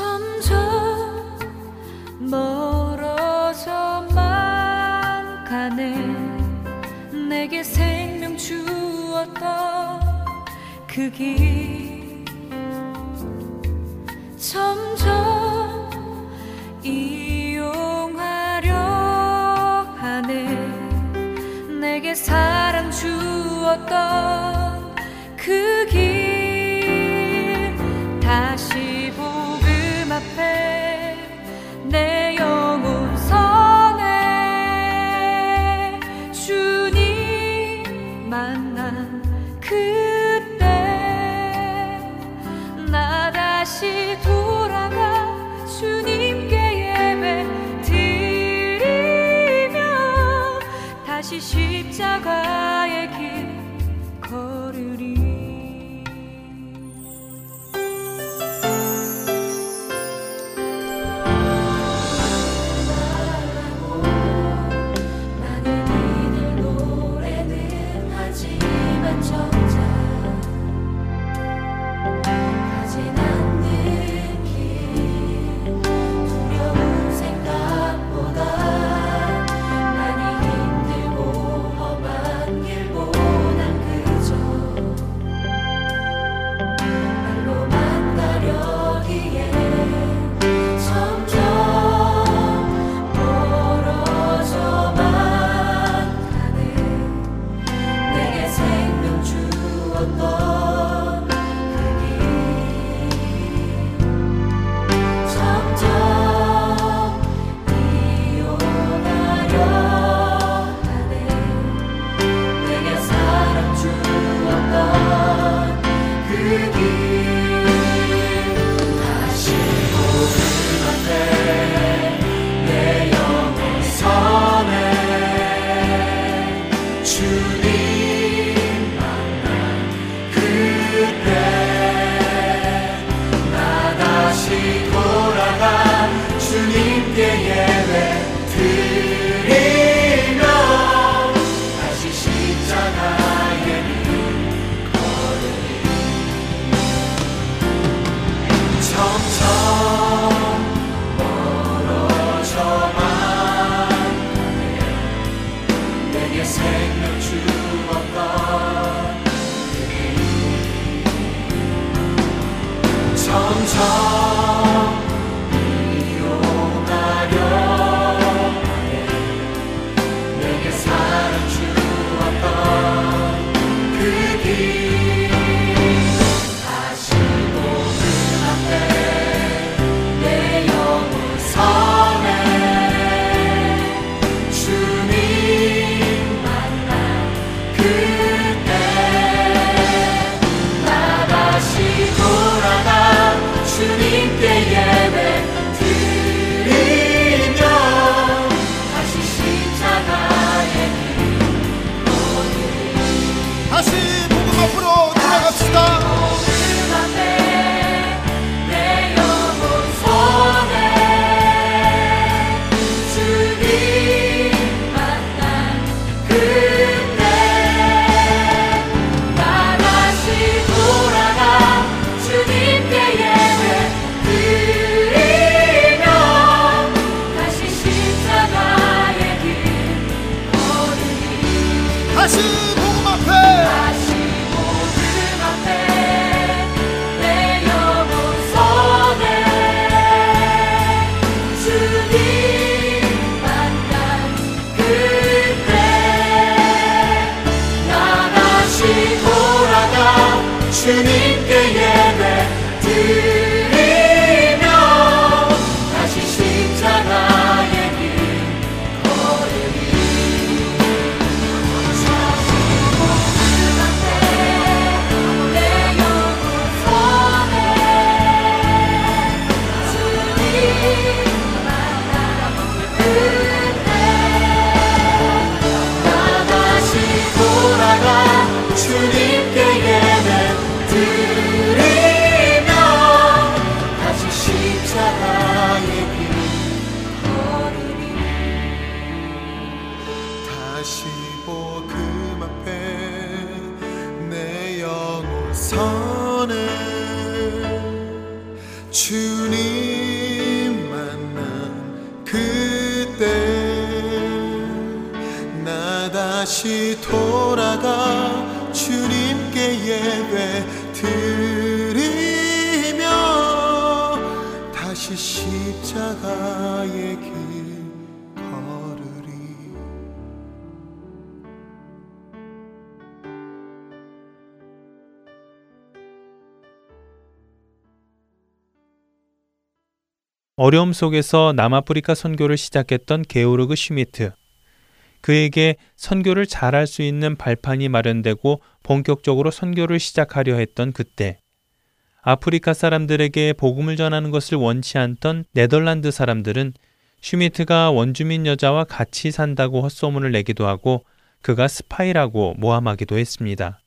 점점 멀어져만 가네. 내게 생명 주었던 그 길. 점점 이용하려 하네. 내게 사랑 주었던 con todo. 어려움 속에서 남아프리카 선교를 시작했던 게오르그 슈미트. 그에게 선교를 잘할 수 있는 발판이 마련되고 본격적으로 선교를 시작하려 했던 그때 아프리카 사람들에게 복음을 전하는 것을 원치 않던 네덜란드 사람들은 슈미트가 원주민 여자와 같이 산다고 헛소문을 내기도 하고 그가 스파이라고 모함하기도 했습니다.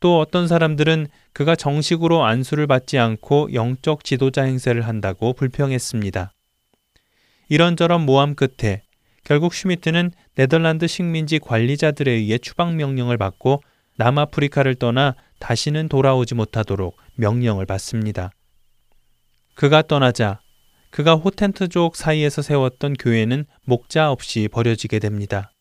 또 어떤 사람들은 그가 정식으로 안수를 받지 않고 영적 지도자 행세를 한다고 불평했습니다. 이런저런 모함 끝에 결국 슈미트는 네덜란드 식민지 관리자들에 의해 추방 명령을 받고 남아프리카를 떠나 다시는 돌아오지 못하도록 명령을 받습니다. 그가 떠나자 그가 호텐트족 사이에서 세웠던 교회는 목자 없이 버려지게 됩니다.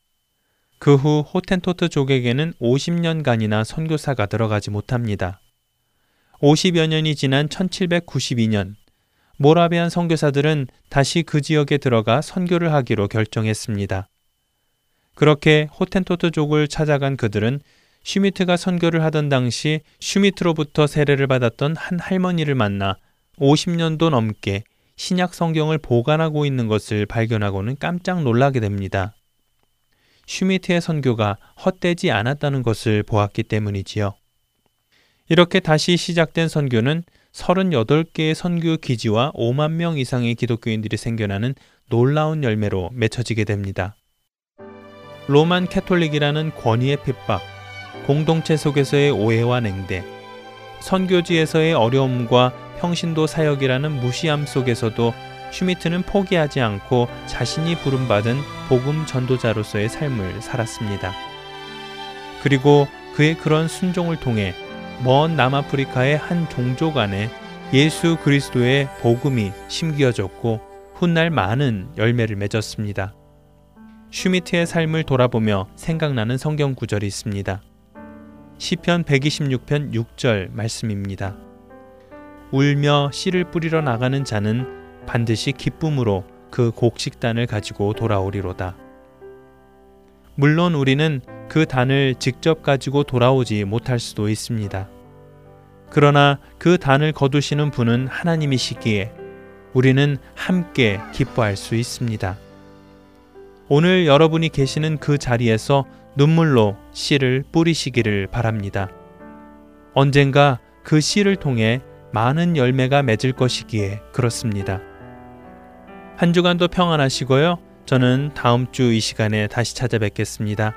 그 후 호텐토트 족에게는 50년간이나 선교사가 들어가지 못합니다. 50여 년이 지난 1792년 모라비안 선교사들은 다시 그 지역에 들어가 선교를 하기로 결정했습니다. 그렇게 호텐토트족을 찾아간 그들은 슈미트가 선교를 하던 당시 슈미트로부터 세례를 받았던 한 할머니를 만나 50년도 넘게 신약 성경을 보관하고 있는 것을 발견하고는 깜짝 놀라게 됩니다. 슈미트의 선교가 헛되지 않았다는 것을 보았기 때문이지요. 이렇게 다시 시작된 선교는 38개의 선교 기지와 5만 명 이상의 기독교인들이 생겨나는 놀라운 열매로 맺혀지게 됩니다. 로만 캐톨릭이라는 권위의 핍박, 공동체 속에서의 오해와 냉대, 선교지에서의 어려움과 평신도 사역이라는 무시함 속에서도 슈미트는 포기하지 않고 자신이 부름받은 복음 전도자로서의 삶을 살았습니다. 그리고 그의 그런 순종을 통해 먼 남아프리카의 한 종족 안에 예수 그리스도의 복음이 심기어졌고 훗날 많은 열매를 맺었습니다. 슈미트의 삶을 돌아보며 생각나는 성경 구절이 있습니다. 시편 126편 6절 말씀입니다. 울며 씨를 뿌리러 나가는 자는 반드시 기쁨으로 그 곡식단을 가지고 돌아오리로다. 물론 우리는 그 단을 직접 가지고 돌아오지 못할 수도 있습니다. 그러나 그 단을 거두시는 분은 하나님이시기에 우리는 함께 기뻐할 수 있습니다. 오늘 여러분이 계시는 그 자리에서 눈물로 씨를 뿌리시기를 바랍니다. 언젠가 그 씨를 통해 많은 열매가 맺을 것이기에 그렇습니다. 한 주간도 평안하시고요. 저는 다음 주 이 시간에 다시 찾아뵙겠습니다.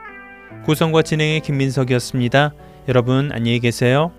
구성과 진행의 김민석이었습니다. 여러분 안녕히 계세요.